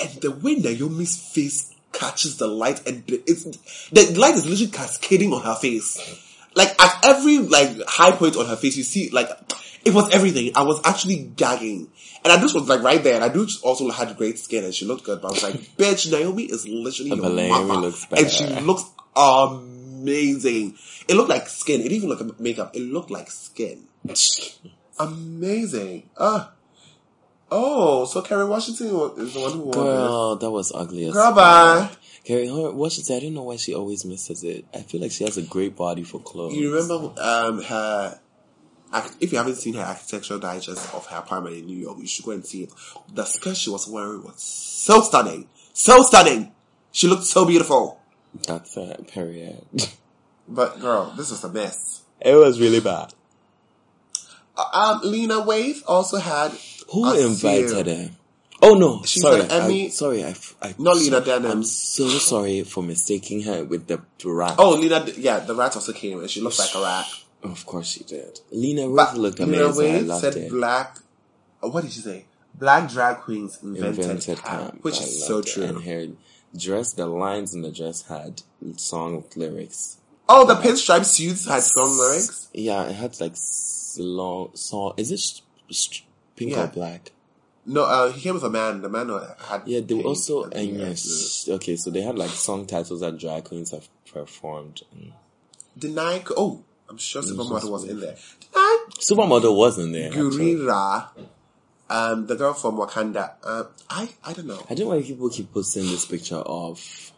and the way Naomi's face catches the light, and the- it's the light is literally cascading on her face. Like at every like high point on her face, you see like it was everything. I was actually gagging. And I just was like right there. And I do also had great skin and she looked good. But I was like, bitch, Naomi is literally your Naomi mama. looks and she looks amazing. It looked like skin. It didn't even look like makeup. It looked like skin. Amazing. Uh, oh, so Kerry Washington is the one who won. Girl, that was ugly as Girl, bye. Kerry, her, what she said, I don't know why she always misses it. I feel like she has a great body for clothes. You remember um, her? If you haven't seen her architectural digest of her apartment in New York, you should go and see it. The skirt she was wearing was so stunning, so stunning. She looked so beautiful. That's a period. But girl, this was a mess. it was really bad. Uh, Um, Lena Waithe also had Who a invited few- her? Oh no, She's sorry. an Emmy- I, sorry, I, I Not Lena so- Dunham. I'm so sorry for mistaking her with the rat. Oh, Lena, yeah, the rat also came and she looked like a rat. of course she did. Lena Waithe looked Lena amazing. I Waithe loved said it. black. uh, What did she say? Black drag queens invented, Invented camp, camp, which I is so it. true. And her dress, the lines in the dress had song lyrics. Oh, the pinstripe suits had song lyrics. Yeah, it had like long song. Is it sh- sh- pink Yeah. or black? No, uh, he came with a man. The man had. Yeah, they were also and yes, okay. So they had like song titles that drag queens have performed. And Danai. Oh, I'm sure Supermodel was in there. Danai Supermodel wasn't there. actually. Gurira, um, the girl from Wakanda. Uh, I I don't know. I don't know why people keep posting this picture of?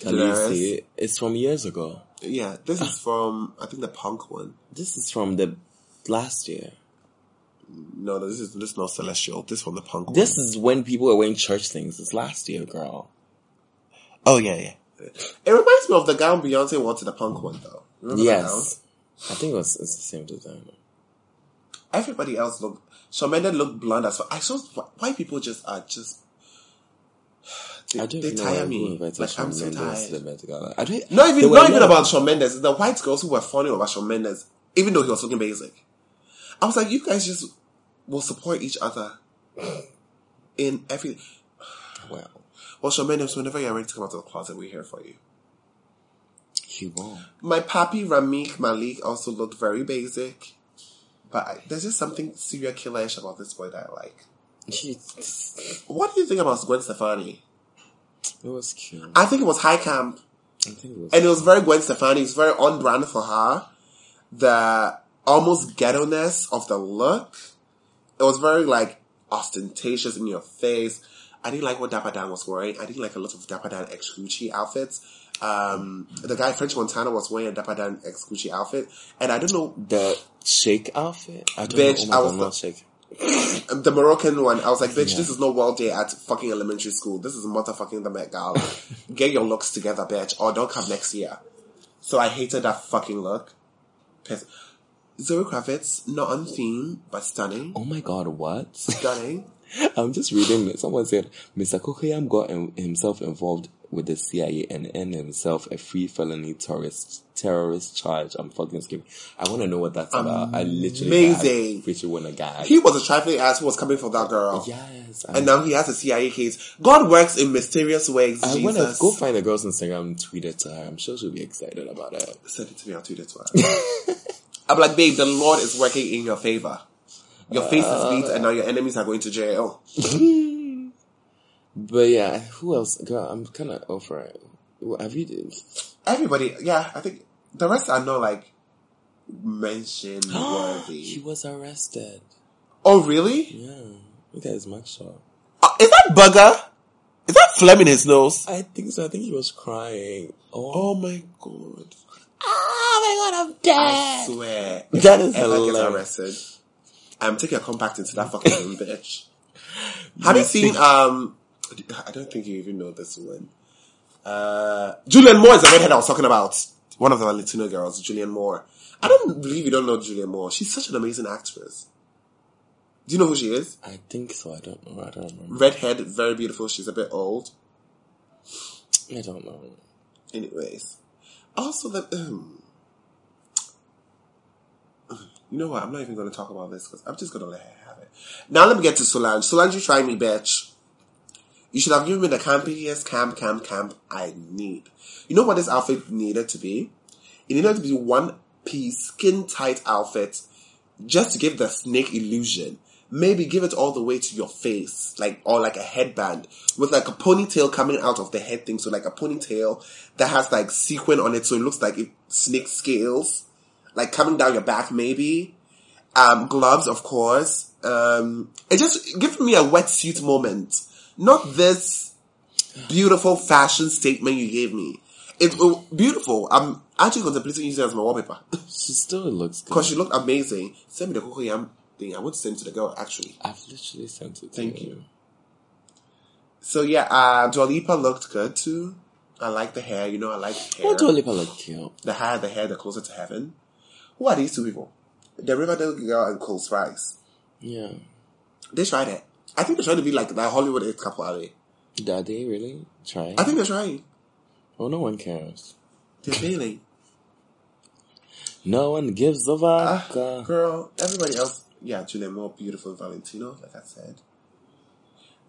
Khaleesi. It's from years ago. Yeah, this is from I think the punk one. This is from the last year. No, this is this is not celestial. This is the punk This one. is when people were wearing church things. It's last year, girl. Oh yeah, yeah. It reminds me of the gown Beyonce wore to the punk one though. Remember? Yes. I think it was it's the same designer. Everybody else looked. Shawn Mendes looked blonde as fuck. I saw why people just are just. They, I don't they tire me. Like Shawn I'm so tired. I don't, Not even not even about Shawn Mendes. The white girls who were funny about Shawn Mendes, even though he was looking basic. I was like, you guys just will support each other in every. Well, Well, Shawn Mendes, whenever you're ready to come out of the closet, we're here for you. he won. My papi Rami Malek also looked very basic, but I, there's just something serial killerish about this boy that I like. What do you think about Gwen Stefani? it was cute. I think it was high camp. I think it was. And it was very Gwen Stefani. It's very on brand for her. The almost ghetto-ness of the look. It was very like ostentatious in your face. I didn't like what Dapper Dan was wearing. I didn't like a lot of Dapper Dan ex Gucci outfits. Um, the guy French Montana was wearing a Dapper Dan ex Gucci outfit, and I don't know the shake outfit. I don't Bitch, know. I Oh my was God, the- not shake. um, the Moroccan one. I was like, bitch, Yeah. this is no world day at fucking elementary school. This is motherfucking the Met Gala. Get your looks together, bitch, or don't come next year. So I hated that fucking look. Piss. Zoe Kravitz, not on theme, but stunning. Oh my god, what? Stunning. I'm just reading. it. Someone said Mr. Kokoyam got in, himself involved with the CIA and earned himself a free felony terrorist terrorist charge. I'm fucking skipping. I want to know what that's about. I literally Amazing. I want to gag. He was a trifling ass who was coming for that girl. yes, And now he has a CIA case. God works in mysterious ways, I want to go find the girl's Instagram and tweet it to her. I'm sure she'll be excited about it. Send it to me, I'll tweet it to her. I'm like, babe, the Lord is working in your favor. Your face is beat and now your enemies are going to jail. But yeah, who else? Girl, I'm kind of over it. What Have you? Everybody, yeah, I think the rest are not like mention worthy. he was arrested. oh, really? Yeah, look at his mugshot. Uh, is that Bugger? Is that phlegm in his nose? I think so. I think he was crying. Oh, Oh my god. Oh my god, I'm dead. I swear. That is Ever gets hilarious. arrested. I'm taking a compact into that fucking room, bitch. Have you seen, um, I don't think you even know this one. Uh, Julianne Moore is the redhead I was talking about. One of the Latino girls, Julianne Moore. I don't believe you don't know Julianne Moore. She's such an amazing actress. Do you know who she is? I think so. I don't know. I don't remember. Redhead, very beautiful. She's a bit old. I don't know. Anyways. Also, the, um, you know what? I'm not even going to talk about this because I'm just going to let her have it. Now let me get to Solange. Solange, you try me, bitch. You should have given me the campiest camp, camp, camp I need. You know what this outfit needed to be? It needed to be one piece, skin tight outfit just to give the snake illusion. Maybe give it all the way to your face, like, or like a headband with like a ponytail coming out of the head thing. So like a ponytail that has like sequin on it. So it looks like it, snake scales, like coming down your back maybe. Um, gloves, of course. Um, it just give me a wetsuit moment. Not this beautiful fashion statement you gave me. It's uh, beautiful. I'm actually contemplating using it as my wallpaper. She still looks good. Because she looked amazing. Send me the Coco Yam thing. I would send to the girl, actually. I've literally sent it. To Thank you. So yeah, uh, Dua Lipa looked good too. I like the hair. You know, I like the hair. Oh, Dua Lipa look cute. The hair, the hair, the closer to heaven. Who are these two people? The Riverdale girl and Cole Sprouse. Yeah. They tried it. I think they're trying to be like that Hollywood it couple, are they? Are they really trying? I think they're trying. Oh, no one cares. They're failing. No one gives a fuck. vodka. girl, everybody else, yeah, Julia more beautiful Valentino, like I said.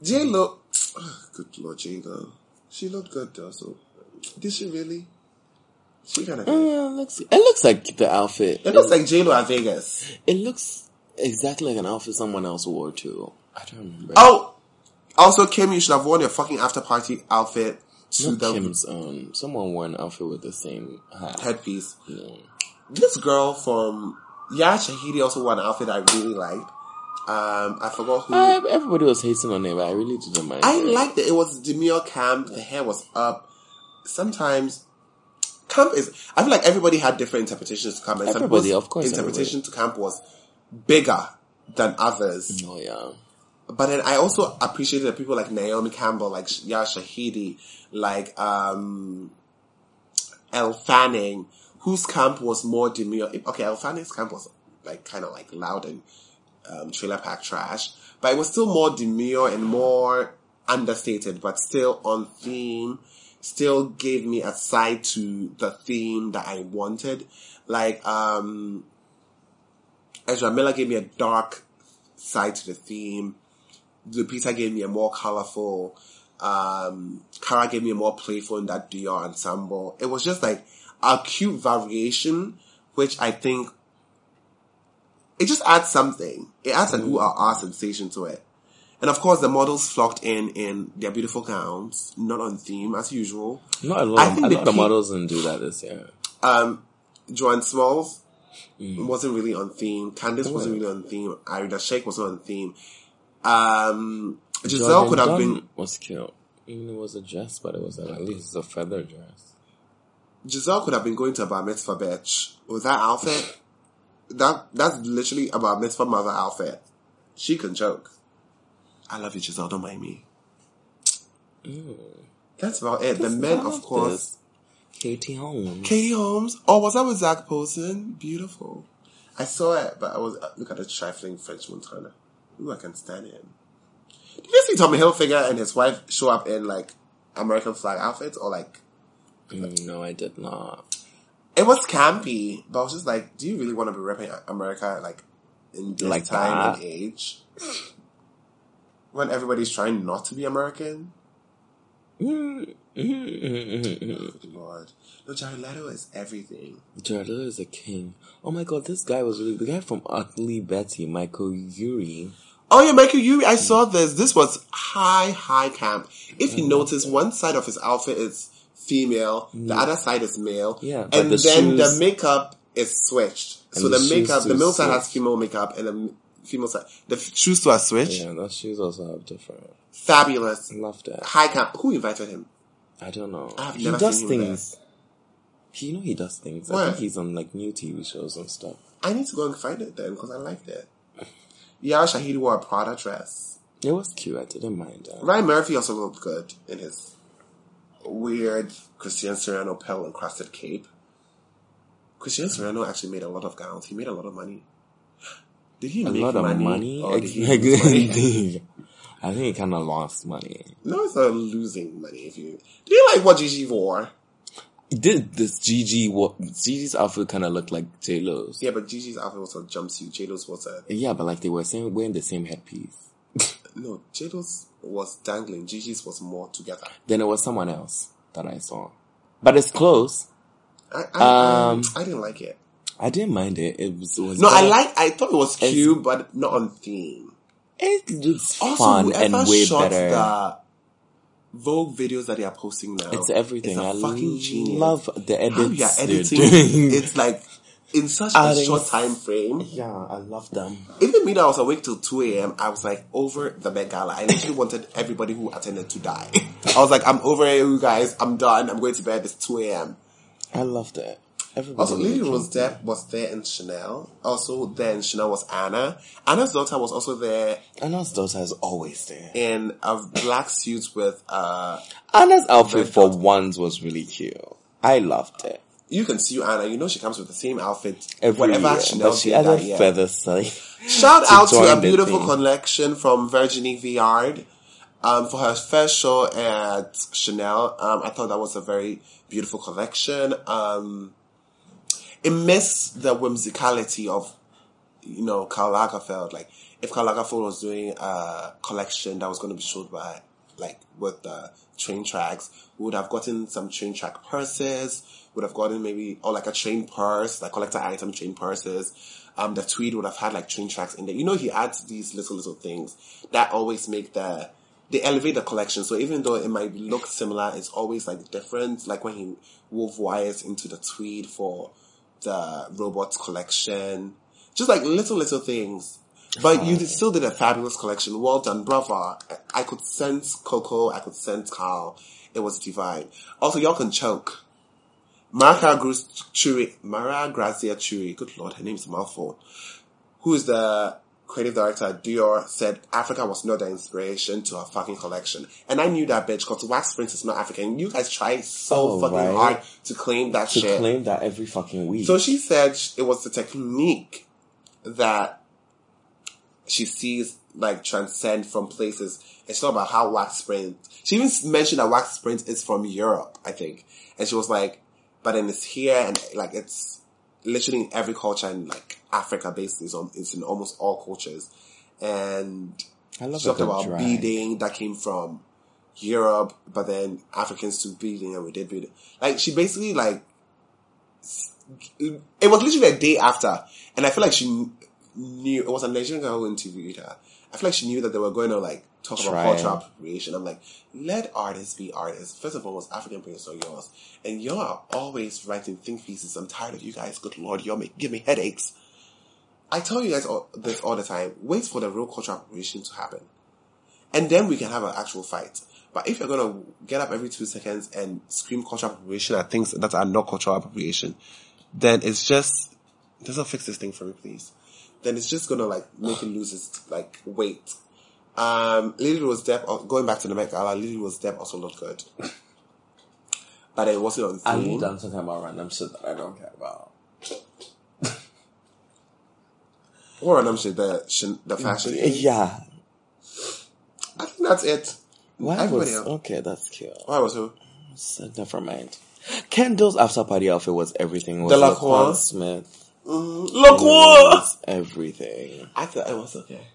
J Lo, good lord, J Lo. She looked good though, so did she really? She kind of. Uh, looks, it looks like the outfit. It looks like J Lo at Vegas. It looks exactly like an outfit someone else wore too. I don't remember. Oh, also Kim, you should have worn your fucking after party outfit to Not the Kim's own. Someone wore an outfit with the same hat. headpiece. No. This girl from Yara Shahidi also wore an outfit I really liked. Um, I forgot who. Uh, everybody was hating on it, but I really didn't mind. I it. liked it. It was demure camp. The hair was up. Sometimes camp is. I feel like everybody had different interpretations to camp. And Everybody, of course, interpretation to camp was bigger than others. Oh yeah. But then I also appreciated that people like Naomi Campbell, like Yara Shahidi, like um Elle Fanning, whose camp was more demure. Okay, Elle Fanning's camp was like kind of like loud and um, trailer park trash, but it was still more demure and more understated, but still on theme. Still gave me a side to the theme that I wanted. Like um Ezra Miller gave me a dark side to the theme. Lupita gave me a more colorful. Um, Cara gave me a more playful in that Dior ensemble. It was just like a cute variation, which I think it just adds something. It adds an ooh ah ah sensation to it. And of course, the models flocked in in their beautiful gowns, not on theme as usual. Not a lot. I think the peak- models didn't do that this year. Um, Joanne Smalls wasn't really on theme. Candice wasn't really on theme. Irina Shayk wasn't on theme. Um, Giselle Jordan could have Dunn been. was cute. Even it was a dress, but it was at least a feather dress. Giselle could have been going to a bar mitzvah bitch with that outfit. That that's literally a bar mitzvah mother outfit. She can joke. I love you, Giselle. Don't mind me. That's about it. The men, of course. Katie Holmes. Katie Holmes. Oh, was that with Zac Posen? Beautiful. I saw it, but I was uh, look at the trifling French Montana. Ooh, I can stand him. Did you see Tommy Hilfiger and his wife show up in like American flag outfits or like no, I did not. it was campy, but I was just like, do you really want to be repping America like in this Like time that? and age? when everybody's trying not to be American? Mm, mm, mm, mm, mm, mm. Good Lord. No, Jared Leto is everything. Jared Leto is a king. Oh my god, this guy was really the guy from Ugly Betty, Michael Urie. Oh yeah, Michael Urie, I saw this. This was high, high camp. If you notice, one side of his outfit is female, the other side is male. Yeah, and the then the makeup is switched. So And the, the makeup, the male side has female makeup and the female side, the shoes too are switched. Yeah, those shoes also have different. Fabulous. Love that. High camp. Who invited him? I don't know. I've he never does things. He, you know he does things. What? I think he's on like new TV shows and stuff. I need to go and find it then because I liked it. Yara Shahidi wore a Prada dress. It was cute. I didn't mind that. Ryan Murphy also looked good in his weird Christian Siriano pearl encrusted cape. Christian Siriano actually made a lot of gowns. He made a lot of money. Did he A make lot of money? Or money? I think he kind of lost money. No, it's not losing money. If you do you like what Gigi wore? Did this Gigi? What Gigi's outfit kind of looked like J Lo's? Yeah, but Gigi's outfit was a jumpsuit. J-Lo's was a Yeah, but like they were same, wearing the same headpiece. no. J-Lo's was dangling. Gigi's was more together. Then it was someone else that I saw, but it's close. I I, Um, I didn't like it. I didn't mind it. It was, it was No, I like. I thought it was It's- cute, but not on theme. it looks Also, fun and whoever way shot better. the Vogue videos that they are posting now, it's everything. a I fucking genius. love the edits How you are editing? It's like in such a short time frame. yeah, I love them. Even me I was awake till 2 a.m., I was like over the Met Gala. I literally wanted everybody who attended to die. I was like, I'm over it, you guys. I'm done. I'm going to bed. It's 2 a.m. I loved it. Everybody Also, Lily Rose Depp was there in Chanel. Also, there in Chanel was Anna. Anna's daughter was also there. Anna's daughter is always there. in a black suit with, uh, Anna's outfit for once was really cute. I loved it. You can see Anna. You know she comes with the same outfit. Every whatever year, Chanel she did that year. feathers. Like, Shout to out to a beautiful collection from Virginie Viard um, for her first show at Chanel. Um, I thought that was a very beautiful collection. Um, it missed the whimsicality of, you know, Karl Lagerfeld. Like, if Karl Lagerfeld was doing a collection that was going to be showed by, like, with the train tracks, we would have gotten some train track purses, would have gotten maybe, or like a train purse, like collector item train purses. Um, the tweed would have had like train tracks in there. You know, he adds these little, little things that always make the, they elevate the collection. So even though it might look similar, it's always like different. Like when he wove wires into the tweed for the robots collection. Just like little, little things. But you still did a fabulous collection. Well done, brother. I could sense Coco. I could sense Karl. It was divine. Also, y'all can choke. Mara Chiuri, Mara Grazia Chiuri, good lord, her name's a mouthful, who is the creative director at Dior, said Africa was not the inspiration to her fucking collection. And I knew that bitch, because Wax Prince is not African. You guys try so Oh, fucking right. hard to claim that to shit. claim that every fucking week. So she said it was the technique that she sees like transcend from places. It's not about how wax print. She even mentioned that wax print is from Europe, I think. And she was like, but then it's here and like it's literally in every culture in like Africa basically. is on, it's in almost all cultures. And I love she talked about drag. beading that came from Europe, but then Africans do beading and we did beading. Like she basically like it was literally a day after, and I feel like she knew it was a Nigerian girl who interviewed her. I feel like she knew that they were going to like talk about cultural appropriation. I'm like, let artists be artists. First of all, was African prints are yours, and y'all are always writing think pieces. I'm tired of you guys. Good lord, y'all make give me headaches. I tell you guys all, this all the time. Wait for the real cultural appropriation to happen. And then we can have an actual fight. But if you're gonna get up every two seconds and scream cultural appropriation at things that are not cultural appropriation, then it's just, doesn't fix this thing for me, please. Then it's just gonna like make it lose its like weight. Um, Lily Rose Depp, going back to the Met Gala, Lily Rose Depp also looked good. But it wasn't on theme. done talking about random shit that I don't care about? Or random shit, the, the fashion. Yeah. I think that's it. Why Everybody was else. okay? That's cute. Why was who? So, never mind. Kendall's after party outfit was everything. Was Delacroix? Laquan Smith. Mm, was everything. I thought it was okay.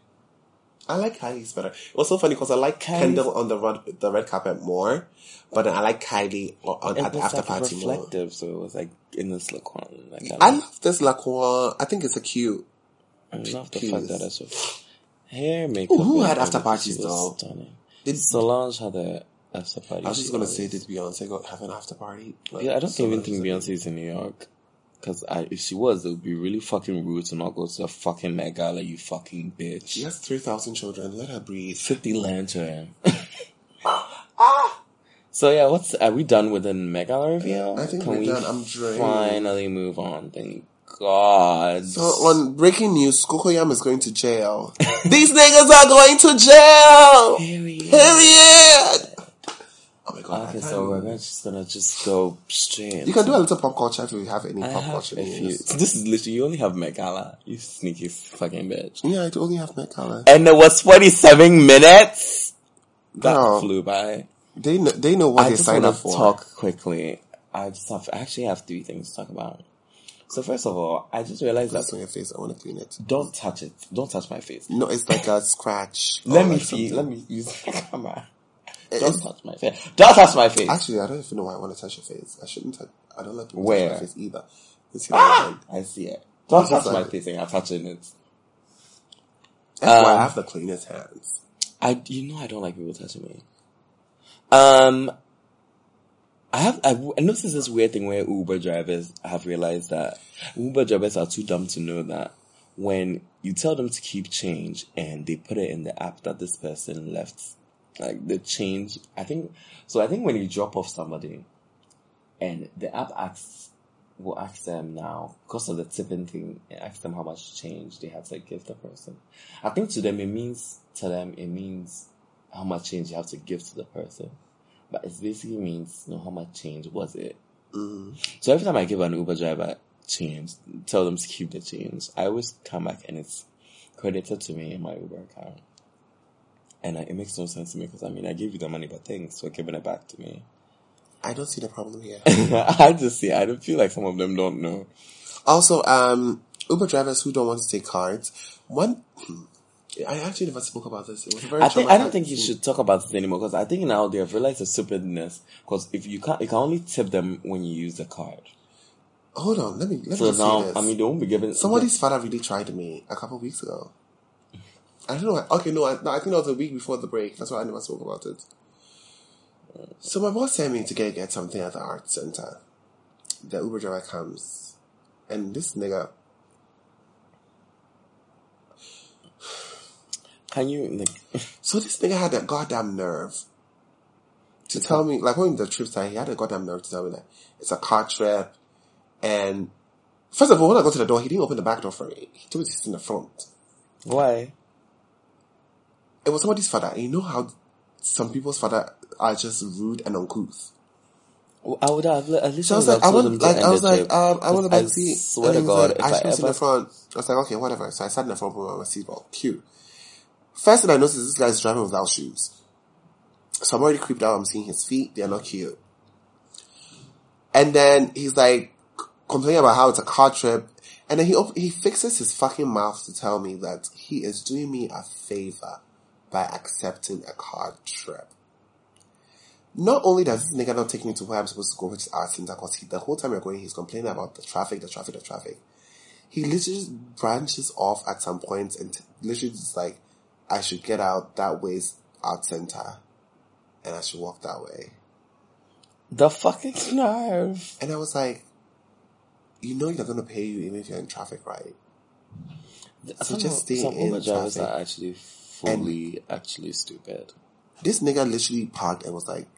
I like Kylie's better. It was so funny because I like Kylie's- Kendall on the red, the red carpet more, but then I like Kylie on, at the after party more. so it was like in this Laquan. Like, I I, love this Lacroix. I think it's a cute. I love the fact that it's so hair makeup. Ooh, who had after parties, though? Stunning. Did, Solange had a after party. I was just gonna always- say, did Beyonce go have an after party? Like, Yeah, I don't so even think is in New York. Cause I, if she was, it would be really fucking rude to not go to the fucking Met Gala, you fucking bitch. She has three thousand children. Let her breathe. City Lantern. Ah! so yeah, what's are we done with the Met Gala review? I think Can we're we done. I'm drained. finally move on? Thank God. So on breaking news, Cocoyam is going to jail. These niggas are going to jail. Period. Period. Oh my god. Okay, so can't- we're just gonna just go straight. You can do a little pop culture if you have any I pop have culture a few. news. This is literally you only have Met Gala, You sneaky fucking bitch. Yeah, I do only have Met Gala. And it was forty seven minutes. That Girl. flew by. They know, they know what I they just signed want up to for. talk quickly. I just have, I actually have three things to talk about. So first of all, I just realized That's that on your face. I want to clean it. don't touch it. Don't touch my face. No, it's like a scratch. or Let oh, me like see. something. Let me use the camera. Don't touch my face. Don't touch my face. Actually, I don't even know why I want to touch your face. I shouldn't touch. I don't like people touch my face either. See that? I see it. Don't It's touch my like- face and you're touching it. That's why Um, I have the cleanest hands. I, you know, I don't like people touching me. Um, I have, I've I noticed this weird thing where Uber drivers have realized that Uber drivers are too dumb to know that when you tell them to keep change and they put it in the app that this person left, like the change, I think, so I think when you drop off somebody and the app asks, will ask them now, because of the tipping thing, it asks them how much change they have to give the person. I think to them it means, to them it means how much change you have to give to the person. But it basically means, you know, how much change was it? Mm. So every time I give an Uber driver change, tell them to keep the change, I always come back and it's credited to me in my Uber account. And I, it makes no sense to me because I mean, I gave you the money, but thanks for giving it back to me. I don't see the problem here. I just see, I don't feel like some of them don't know. also, um, Uber drivers who don't want to take cards. One, I actually never spoke about this. It was very I think I don't think you should talk about this anymore because I think now they have realized the stupidness. Because if you can't, you can only tip them when you use the card. Hold on, let me let So me see now, this. I mean, they won't be given. Somebody's father really tried me a couple of weeks ago. I don't know. Okay, no, I, no, I think that was a week before the break. That's why I never spoke about it. So my boss sent me to get get something at the art center. The Uber driver comes, and this nigga, Can you like? so this nigga had a goddamn nerve to tell me, like when the trip started, he had a goddamn nerve to tell me that it's a car trip, and first of all, when I got to the door, he didn't open the back door for me. He told me to sit in the front. Why? It was somebody's father. And you know how some people's father are just rude and uncouth. I would have at least So I was like, I want, like, I was like, um, I want to back seat. swear to God, like, if I I sit in the front. I was like, okay, whatever. So I sat in the front with my seatbelt. Cute. First thing I noticed is this guy's driving without shoes. So I'm already creeped out. I'm seeing his feet. They're not cute. And then he's like complaining about how it's a car trip. And then he op- he fixes his fucking mouth to tell me that he is doing me a favor by accepting a car trip. Not only does this nigga not take me to where I'm supposed to go, which is our center, because the whole time we're going, he's complaining about the traffic, the traffic, the traffic. He literally just branches off at some point and t- literally just like, I should get out that way's art center, and I should walk that way. The fucking nerve. And I was like, you know they're gonna pay you even if you're in traffic, right? So just stay some in Uber drivers traffic. are actually fully actually stupid. This nigga literally parked and was like,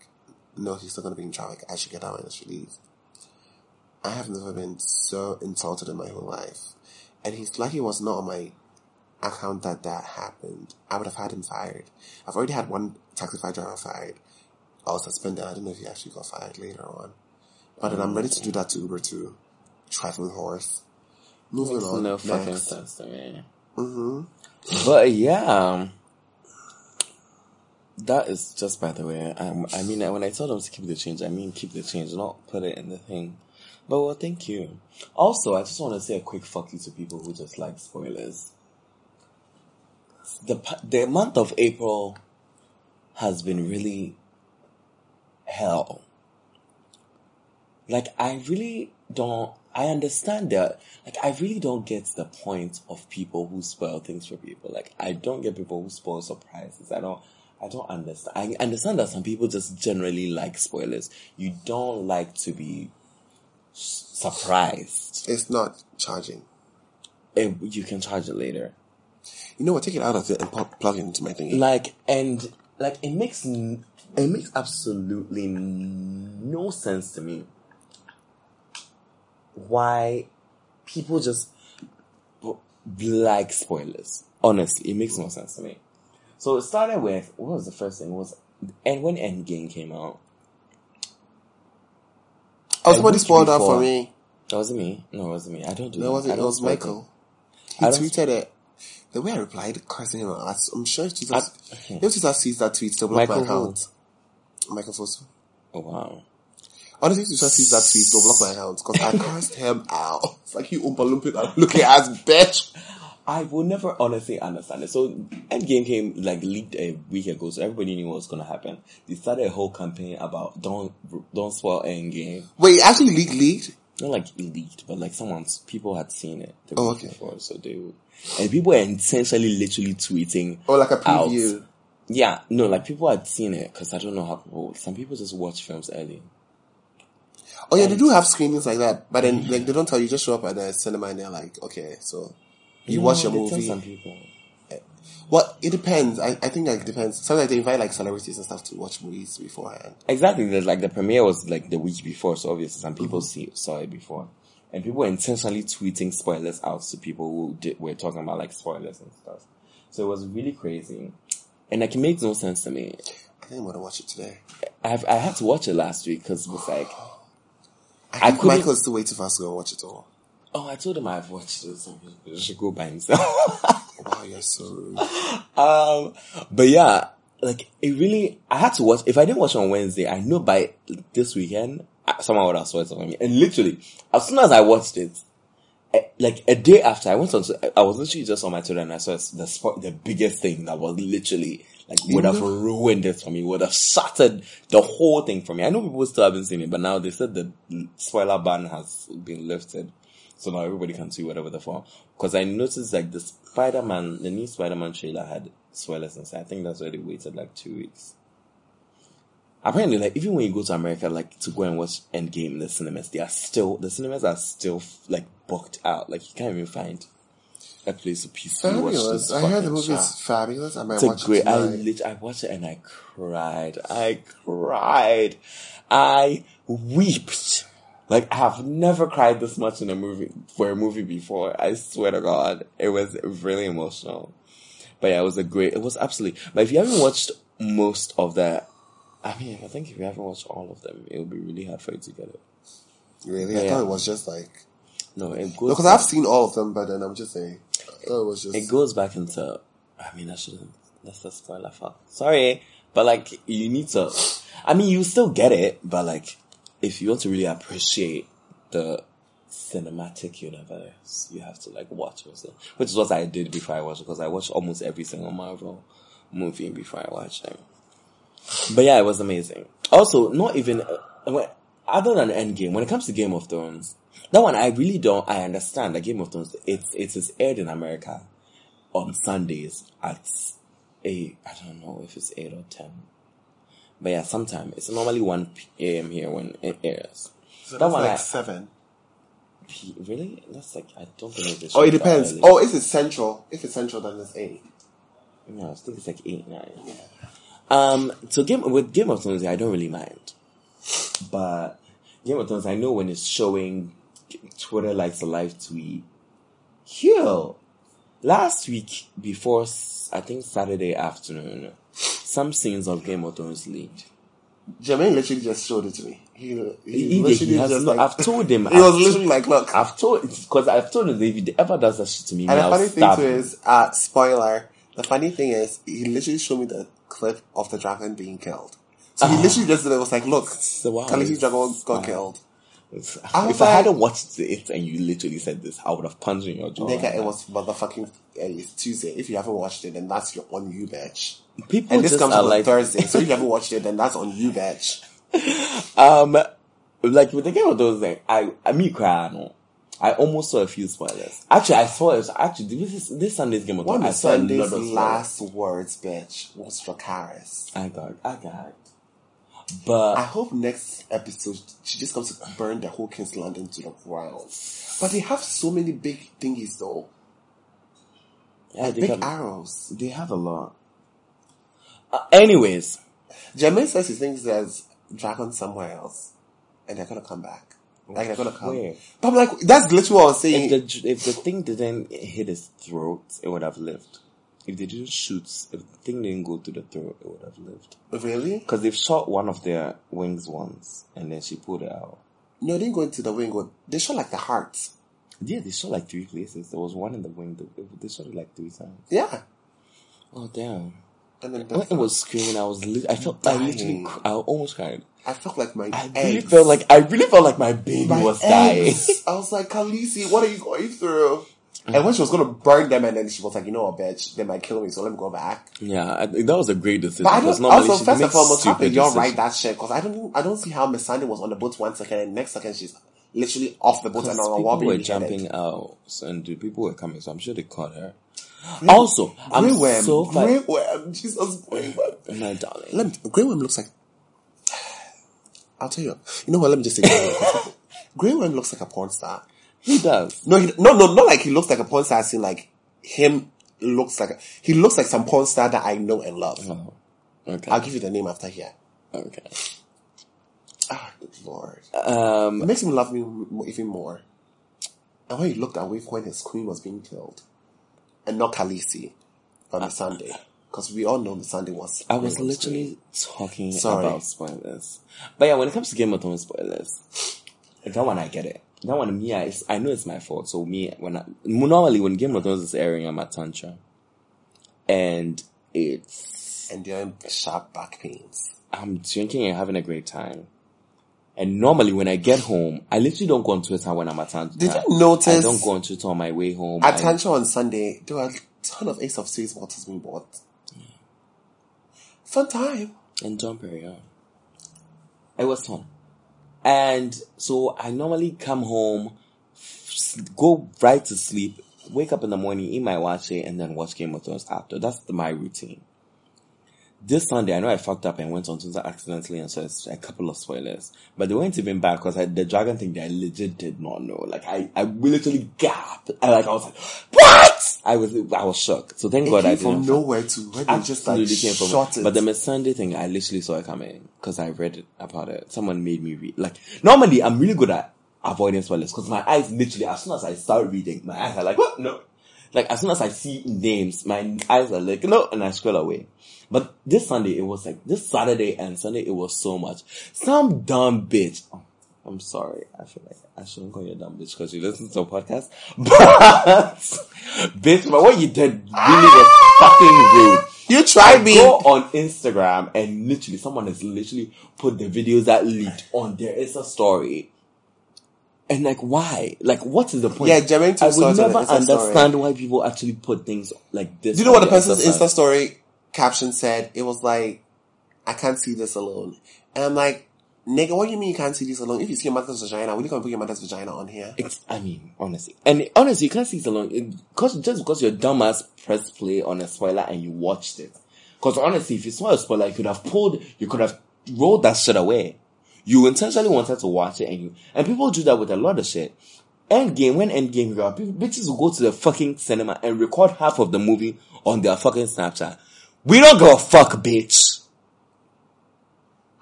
no, he's still gonna be in traffic. I should get out and I should leave. I have never been so insulted in my whole life. And he's lucky it was not on my account that that happened. I would have had him fired. I've already had one Taxify driver fired. I was suspended. I don't know if he actually got fired later on. But then I'm ready to do mm. that to Uber too. Trifling horse. Moving Makes on. no fucking Next. sense to me. Mm-hmm. But yeah, um, that is just by the way. Um, I mean, when I told them to keep the change, I mean keep the change, not put it in the thing. But well, thank you. Also, I just want to say a quick fuck you to people who just like spoilers. The the month of April has been really hell. Like I really don't. I understand that. Like I really don't get the point of people who spoil things for people. Like I don't get people who spoil surprises. I don't. I don't understand. I understand that some people just generally like spoilers. You don't like to be surprised. It's not charging. Eh, You can charge it later. You know what? Take it out of it and pl- plug it into my thing. like and like it makes n- it makes absolutely no sense to me why people just like spoilers honestly it makes no sense to me so it started with what was the first thing It was and when endgame came out oh, somebody spoiled that for me. that wasn't me no it wasn't me i don't do No, that. wasn't. It was Michael. He I don't- tweeted it. The way I replied, cursing him out, I'm sure Jesus. I- if Jesus sees that tweet, they'll block Michael my who? Michael Fosu. oh wow Honestly, if Jesus sees that tweet, they'll block my account because I cast him out. It's like you Oompa Loompa looking ass bitch. I will never honestly understand it. So Endgame came like leaked a week ago, so everybody knew what was gonna happen. They started a whole campaign about don't don't spoil Endgame. Wait, actually leaked, leaked. not like leaked, but like someone's people had seen it Oh, okay. before, so they would, and people were intentionally, literally tweeting. Oh, like a out. preview. Yeah, no, like people had seen it because I don't know how people. Some people just watch films early. Oh yeah, they do have screenings like that, but then like they don't tell you. Just show up at the cinema and they're like, okay, so you watch your movie. People. Eh, well, it depends. I, I think like it depends. Sometimes they invite like celebrities and stuff to watch movies beforehand. Exactly. There's like the premiere was like the week before, so obviously some people mm-hmm. see saw it before, and people were intentionally tweeting spoilers out to people who did, were talking about like spoilers and stuff. So it was really crazy, and like it made no sense to me. I think I'm gonna watch it today. I have, I had to watch it last week because it was like, I think couldn't- Michael's still waiting for us to go watch it all. oh, I told him I've watched it, so he should go by himself. Wow, you're so rude. Um, but yeah, like it really, I had to watch. If I didn't watch on Wednesday, I know by this weekend someone would have spoiled it for me. And literally, as soon as I watched it, eh, like a day after, I went on. To, I was literally just on my Twitter and I saw the spo- the biggest thing that was literally like would have mm-hmm. ruined it for me. Would have shattered the whole thing for me. I know people still haven't seen it, but now they said the spoiler ban has been lifted. So now everybody can see whatever the fuck. Because I noticed like the Spider Man, the new Spider Man trailer had spoilers inside. I think that's why they waited like two weeks. Apparently, like even when you go to America, like to go and watch Endgame in the cinemas, they are still the cinemas are still like booked out. Like you can't even find a place to peacefully watch Fabulous. this. I heard the movie is fabulous. I might It's a watch great. it I tonight. lit, I watched it and I cried. I cried. I wept. Like I have never cried this much in a movie for a movie before. I swear to God, it was really emotional. But yeah, it was a great. It was absolutely. But if you haven't watched most of that, I mean, I think if you haven't watched all of them, it would be really hard for you to get it. Really? I Yeah. thought it was just like No, it goes. because I've seen all of them, but then I'm just saying, I thought it was just. it goes back into. I mean, I shouldn't. That's a spoiler. Fuck. Sorry, but like you need to. I mean, you still get it, but like if you want to really appreciate the cinematic universe, you have to like watch it. Which is what I did before I watched because I watched almost every single Marvel movie before I watched them. But yeah, it was amazing. Also, not even uh, other than Endgame, when it comes to Game of Thrones, that one I really don't. I understand that Game of Thrones. It's it is aired in America on Sundays at eight. I don't know if it's eight or ten, but yeah, sometime it's normally one p.m. here when it airs. so that one like I- seven. P- Really? That's like I don't think it's. Oh, it depends. Oh, if it's central, if it's central, then it's eight. No, I think it's like eight, nine. Yeah. Um, so game with Game of Thrones, I don't really mind, but Game of Thrones, I know when it's showing, Twitter likes a live tweet. Hell, last week before I think Saturday afternoon, some scenes of Game of Thrones leaked. Jermaine literally just showed it to me. He, he, He, he, literally he has just not, like, I've told him. he was I've- literally like, look. I've told because I've told him that if he ever does that shit to me, and the funny thing too is, uh, spoiler. The funny thing is, he literally showed me the clip of the dragon being killed. So he literally just did it. Was like, look, So, wow, dragon got fine. killed. If I I, was like- hadn't watched it and you literally said this, I would have punched you in your jaw. Nigga, it was motherfucking. Uh, it's Tuesday. If you haven't watched it, then that's your on you, bitch. People And this comes are on like, Thursday, so if you haven't watched it, then that's on you, bitch. um, like with the Game of Thrones thing, I, I me cry, no. I almost saw a few spoilers. Actually, I saw it. Actually, this is this Sunday's Game of One Thrones. I of saw Sunday's last words, bitch, was for Dracarys. I got, I got. But I hope next episode she just comes to burn the whole King's Landing to the ground. But they have so many big thingies though, yeah, they, big have, arrows. they have a lot. Uh, anyways, Jermaine says he thinks there's dragons somewhere else, and they're gonna come back. Like they're gonna come. Where? But I'm like, that's literally what I was saying. if the if the thing didn't hit his throat, it would have lived. If they didn't shoot, if the thing didn't go to the throat, it would have lived. really? Because they've shot one of their wings once, and then she pulled it out. No, they didn't go into the wing. They shot like the heart. Yeah, they shot like three places. There was one in the wing. They- shot it like three times. Yeah. Oh damn! And then When it was screaming, I was. Li- I felt. I literally. Cr- I almost cried. I felt like my I really felt like. I really felt like my baby my was dying. I was like, Khaleesi, what are you going through? And when she was gonna burn them, and then she was like, you know what, bitch, they might kill me, so let me go back. yeah, I, that was a great decision. But I don't. Also, first and makes foremost, how stupid y'all decisions. write that shit? Because I don't. I don't see how Missandei was on the boat one second, and next second she's literally off the boat and on a people wobbly were headed. jumping out and the people were coming, so I'm sure they caught her. Also, I'm Grey worm, so grey worm, Jesus, grey worm. my darling. Let me, grey worm looks like. I'll tell you. You know what? Let me just say. Grey worm. Grey worm looks like a porn star. He does. No, he, no, no, not like he looks like a porn star. As in, like him looks like a, he looks like some porn star that I know and love. Oh, okay. I'll give you the name after here. okay. Ah, good lord. Um, It makes him love me even more. And when he looked away when his queen was being killed, and not Khaleesi on the Sunday, because we all know the Sunday was. I was literally talking Sorry. about spoilers. But yeah, when it comes to Game of Thrones spoilers, that one I get it. That one, me, I, I know it's my fault. So me, when I, normally when Game of Thrones is airing, I'm at Tantra. And it's, and they're in sharp back pains. I'm drinking and having a great time. And normally when I get home, I literally don't go on Twitter when I'm at Tantra. Did you notice- I don't go on Twitter on my way home. At Tantra on Sunday, there were a ton of Ace of Spades bottles being bought. Fun time. and John Perry on. It was fun. And so I normally come home, go right to sleep, wake up in the morning, eat my watch and then watch Game of Thrones after. That's my routine. This Sunday, I know I fucked up and went on Twitter accidentally and saw a couple of spoilers, but they weren't even bad because the dragon thing I legit did not know. Like I, I literally gasped. I like I was like, what? I was, I was shocked. So thank It God I came didn't. from nowhere to where they just like came from shot it. But the Missandei thing, I literally saw it coming because I read it about it. Someone made me read. Like normally, I'm really good at avoiding spoilers because my eyes literally, as soon as I start reading, my eyes are like, what? No. Like as soon as I see names, my eyes are like, no, and I scroll away. But this Sunday, it was like this Saturday and Sunday, it was so much. Some dumb bitch. Oh, I'm sorry. I feel like I shouldn't call you a dumb bitch because you listen to a podcast. But bitch, but what you did really was fucking rude. you tried me. Go on Instagram and literally someone has literally put the videos that leaked on their a story. And like, why? Like, what is the point? Yeah, Jermaine I would never Insta story. understand why people actually put things like this. Do you know what the person's Insta Insta story caption said? It was like, I can't see this alone. And I'm like, nigga, what do you mean you can't see this alone? If you see your mother's vagina, will you gonna put your mother's vagina on here? It's, I mean, honestly, and honestly, you can't see it alone. Because just because your dumbass pressed play on a spoiler and you watched it. Because honestly, if you saw a spoiler, you could have pulled, you could have rolled that shit away. You intentionally wanted to watch it, and you and people do that with a lot of shit. Endgame, when Endgame came out, bitches will go to the fucking cinema and record half of the movie on their fucking Snapchat. We don't give a fuck, bitch.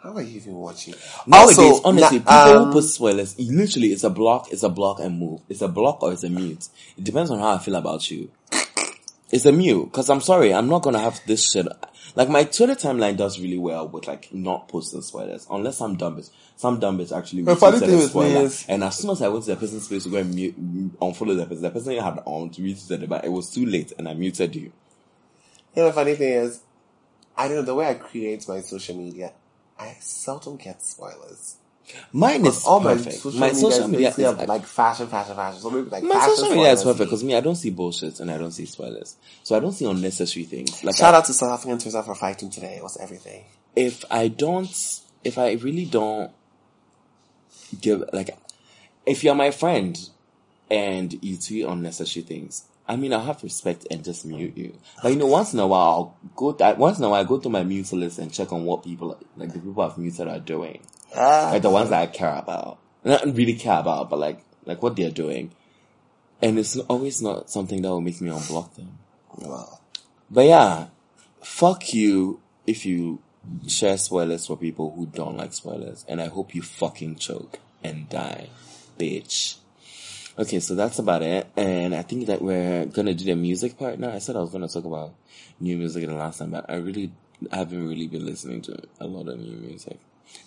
How are you even watching? Nowadays, Also, honestly, na- people um, who put spoilers, it literally, it's a block, it's a block and move. It's a block or it's a mute. It depends on how I feel about you. It's a mute, cause I'm sorry, I'm not gonna have this shit. Like my Twitter timeline does really well with like not posting spoilers, unless some dumb some dumb bitch actually The funny thing a with me spoiler. is- And as soon as I went to the person's place to go and mute, unfollow the person, the person had on to retweet it, but it was too late and I muted you. You know, the funny thing is, I don't know, the way I create my social media, I seldom get spoilers. Mine is All my perfect. social My media social media basically is like fashion, fashion, fashion. So maybe like My fashion social media is perfect because me, I don't see bullshit and I don't see spoilers. So I don't see unnecessary things. Like Shout I- out to South African Twitter for fighting today. It was everything. if I don't, if I really don't give, like, if you're my friend and you tweet unnecessary things, I mean, I'll have respect and just mute you. But you know, once in a while, I'll go, th- once in a while, I go to my mute list and check on what people, like the people I've muted are doing. Ah, Like the ones that I care about. Not really care about, but like, like what they're doing. And it's always not something that will make me unblock them. well, But yeah, fuck you if you share spoilers for people who don't like spoilers. And I hope you fucking choke and die, bitch. Okay, so that's about it. And I think that we're gonna do the music part now. I said I was gonna talk about new music the last time, but I really haven't really been listening to a lot of new music.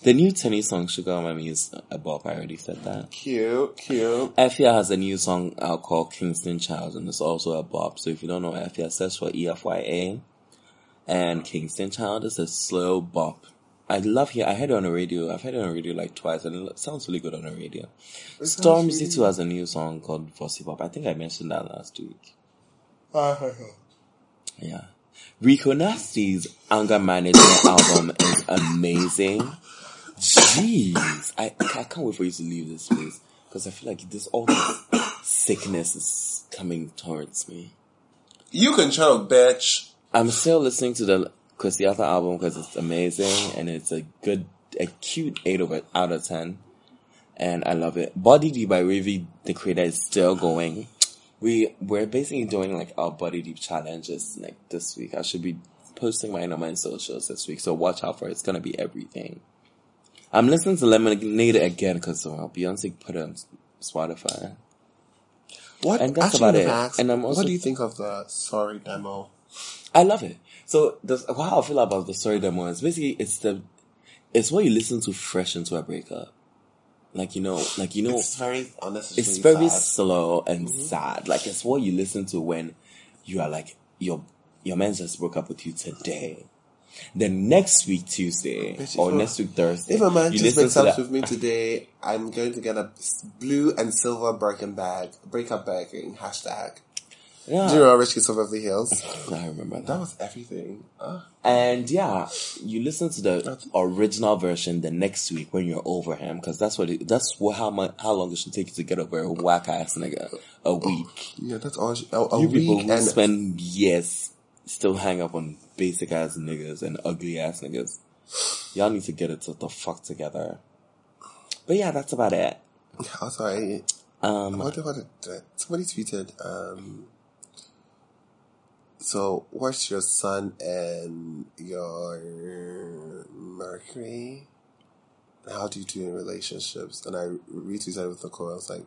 The new Teni song, Sugar Mommy, is a bop. I already said that. cute, cute. Efya has a new song out called Kingston Child, and it's also a bop. So if you don't know Efya, search for E EFYA. And Kingston Child is a slow bop. I love hear. I heard it on the radio. I've heard it on the radio like twice, and it sounds really good on the radio. Stormzy too has a new song called Vossi Bop. I think I mentioned that last week. Yeah. Rico Nasty's anger management album is amazing. Jeez, I, I can't wait for you to leave this place. because I feel like this all this sickness is coming towards me. You control, bitch. I'm still listening to the Christiata album because it's amazing and it's a good, a cute eight over out of ten, and I love it. Body Deep by Ravi, the creator, is still going. We we're basically doing like our Body Deep challenges like this week. I should be posting mine on my socials this week, so watch out for it. It's gonna be everything. I'm listening to Lemonade again because uh, Beyonce put it on Spotify. What? And that's actually, about it. And I'm also- what do you think of the sorry demo? I love it. So the how I feel about the Sorry demo is basically it's the it's what you listen to fresh into a breakup. Like you know, like you know, It's very unnecessary. it's very sad. slow and mm-hmm. sad. Like it's what you listen to when you are like your your man just broke up with you today. Then next week Tuesday Bitch, or next week Thursday, If a man you just breaks up with me today, I'm going to get a blue and silver broken bag, breakup bagging, hashtag. Yeah, Do you remember Rich Kids of Beverly Hills? I remember that. That was everything. Uh, And yeah, you listen to the original version the next week when you're over him, because that's what it, that's what how much how long it should take you to get over a whack ass nigga. A week. yeah, that's all. she- A, a you people week who and spend years still hang up on basic ass niggas and ugly ass niggas. Y'all need to get it to the fuck together. But yeah, that's about it. oh, sorry. Um, What, what, somebody tweeted, um, so what's your sun and your Mercury? How do you do in relationships? And I retweeted with the quote. I was like,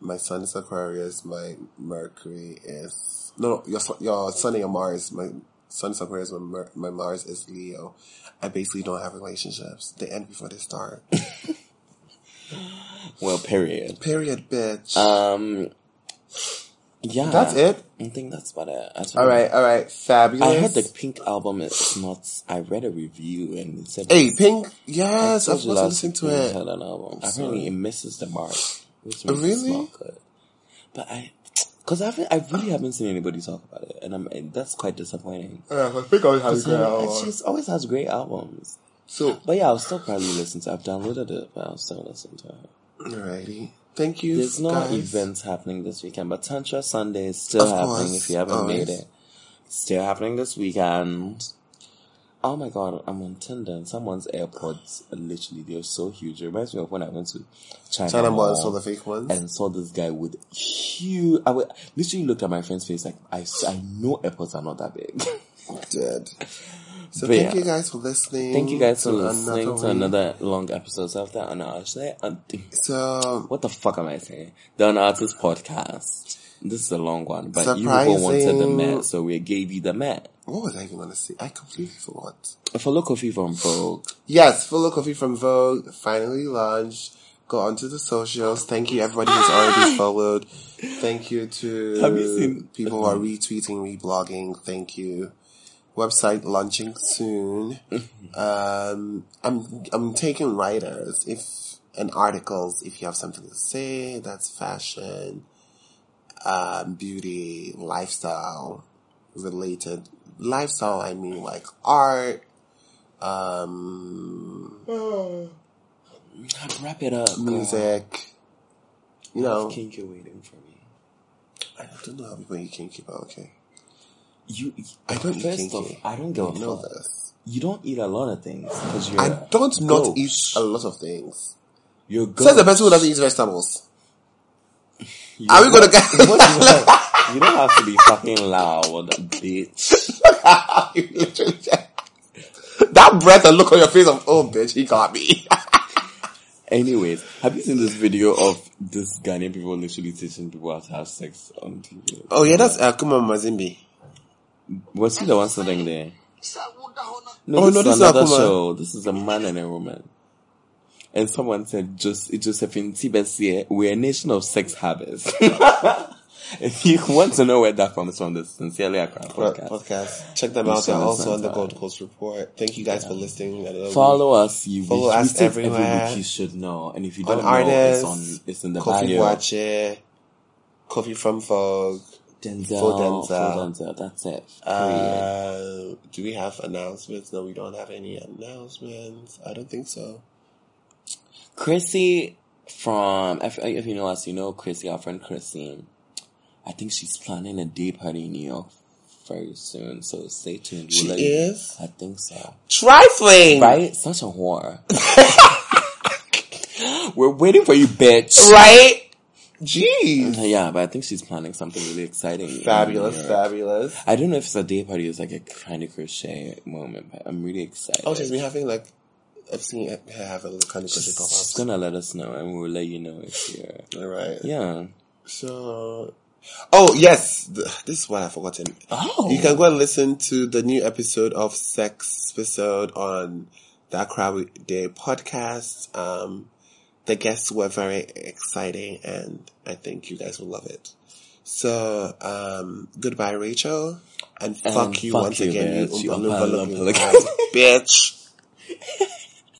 my sun is Aquarius, my Mercury is no, no your sun- your sun and your Mars. My sun is Aquarius, my, Mer- my Mars is Leo. I basically don't have relationships. They end before they start. well, period. Period, bitch. Um, yeah, That's it. I think that's about it. All right, all right, fabulous. I heard the Pink album is not. I read a review and it said. Hey, Pink. Yes, I was supposed to last listen to Pink it. had an album. Apparently, it misses the mark, which Oh, makes really? smell good. But I, because I, haven't- I really haven't seen anybody talk about it, and I'm and that's quite disappointing. Yeah, I think I has So, She always has great albums. So, But yeah, I'll still probably listen to. I've downloaded it, but I'll still listen to it. alrighty. Thank you. There's no guys. events happening this weekend, but Tantra Sunday is still Of happening. course, If you haven't always. made it, still happening this weekend. Oh my god, I'm on Tinder and someone's AirPods are literally they're so huge. It reminds me of when I went to China, China Mall ones, so the fake ones. and saw this guy with huge. I literally looked at my friend's face like I, I know AirPods are not that big. Dead. So But thank yeah. you guys for listening. Thank you guys for listening to week. another long episode of the Unartiste. Uh, so, What the fuck am I saying? The Unartiste podcast. This is a long one, but you people wanted the. Met, so we gave you the Met. what was I even gonna say? I completely forgot. Follow Koffi from Vogue. Yes, Full Koffi from Vogue finally launched. Go onto the socials. Thank you everybody who's already ah! followed. Thank you to Have you seen- people who are retweeting, reblogging. Thank you. Website launching soon. um, I'm I'm taking writers if and articles if you have something to say. That's fashion, um, beauty, lifestyle related. Lifestyle, I mean like art. Um, Wrap it up. music. You know, Kinky waiting for me. I don't know how people eat kinky, but okay. You, I don't first kinky. off, I don't a You know this. You don't eat a lot of things because you're. I don't not ghost. eat a lot of things. You're Says the person who doesn't eat vegetables. You- Are we gonna get? What is that? You don't have to be fucking loud, bitch. You literally just- that breath and look on your face of oh bitch, he got me. Anyways, have you seen this video of this Ghanaian people literally teaching people how to have sex on TV? oh yeah, that's uh, Kuma Mazimbi. Was he the one sitting there? No, Oh, this no, is this is another show. This is a man and a woman. And someone said, just, Josephine Tibesie, we're a nation of sex habits. if you want to know where that comes from, the Sincerely Accra podcast. podcast. podcast. Check them out. They're also on the Gold. Coast Report. Thank you guys for listening. I know Follow us, you Follow we, us we think every everywhere. week you should know. And if you don't on know, it's on, it's in the Koffi bio. Watch it. Koffi from Vogue. Denzel, Full Denzel. Full Denzel, that's it. Uh, do we have announcements? No, we don't have any announcements. I don't think so. Chrissy from if, if you know us, you know Chrissy, our friend Chrissy. I think she's planning a day party in New York very soon, so stay tuned. She let you know. is? I think so. Trifling! Right? Such a whore. We're waiting for you, bitch. Right? Jeez. Yeah, but I think she's planning something really exciting. Fabulous, fabulous. I don't know if it's a day party it's like a kind of crochet moment, but I'm really excited. Oh, she's been having like, I've seen her have a little kind of crochet She's pop-ups. gonna let us know and we'll let you know if you're. Alright. Yeah. So, oh yes, th- this is what I've forgotten. Oh. You can go and listen to the new episode of Sex episode on that Accra Day podcast. Um, the guests were very exciting, and I think you guys will love it. So, um, goodbye, Rachel, and fuck And you fuck once you, again, bitch, you you Oompa Loompa Oompa looking Loompa. bitch.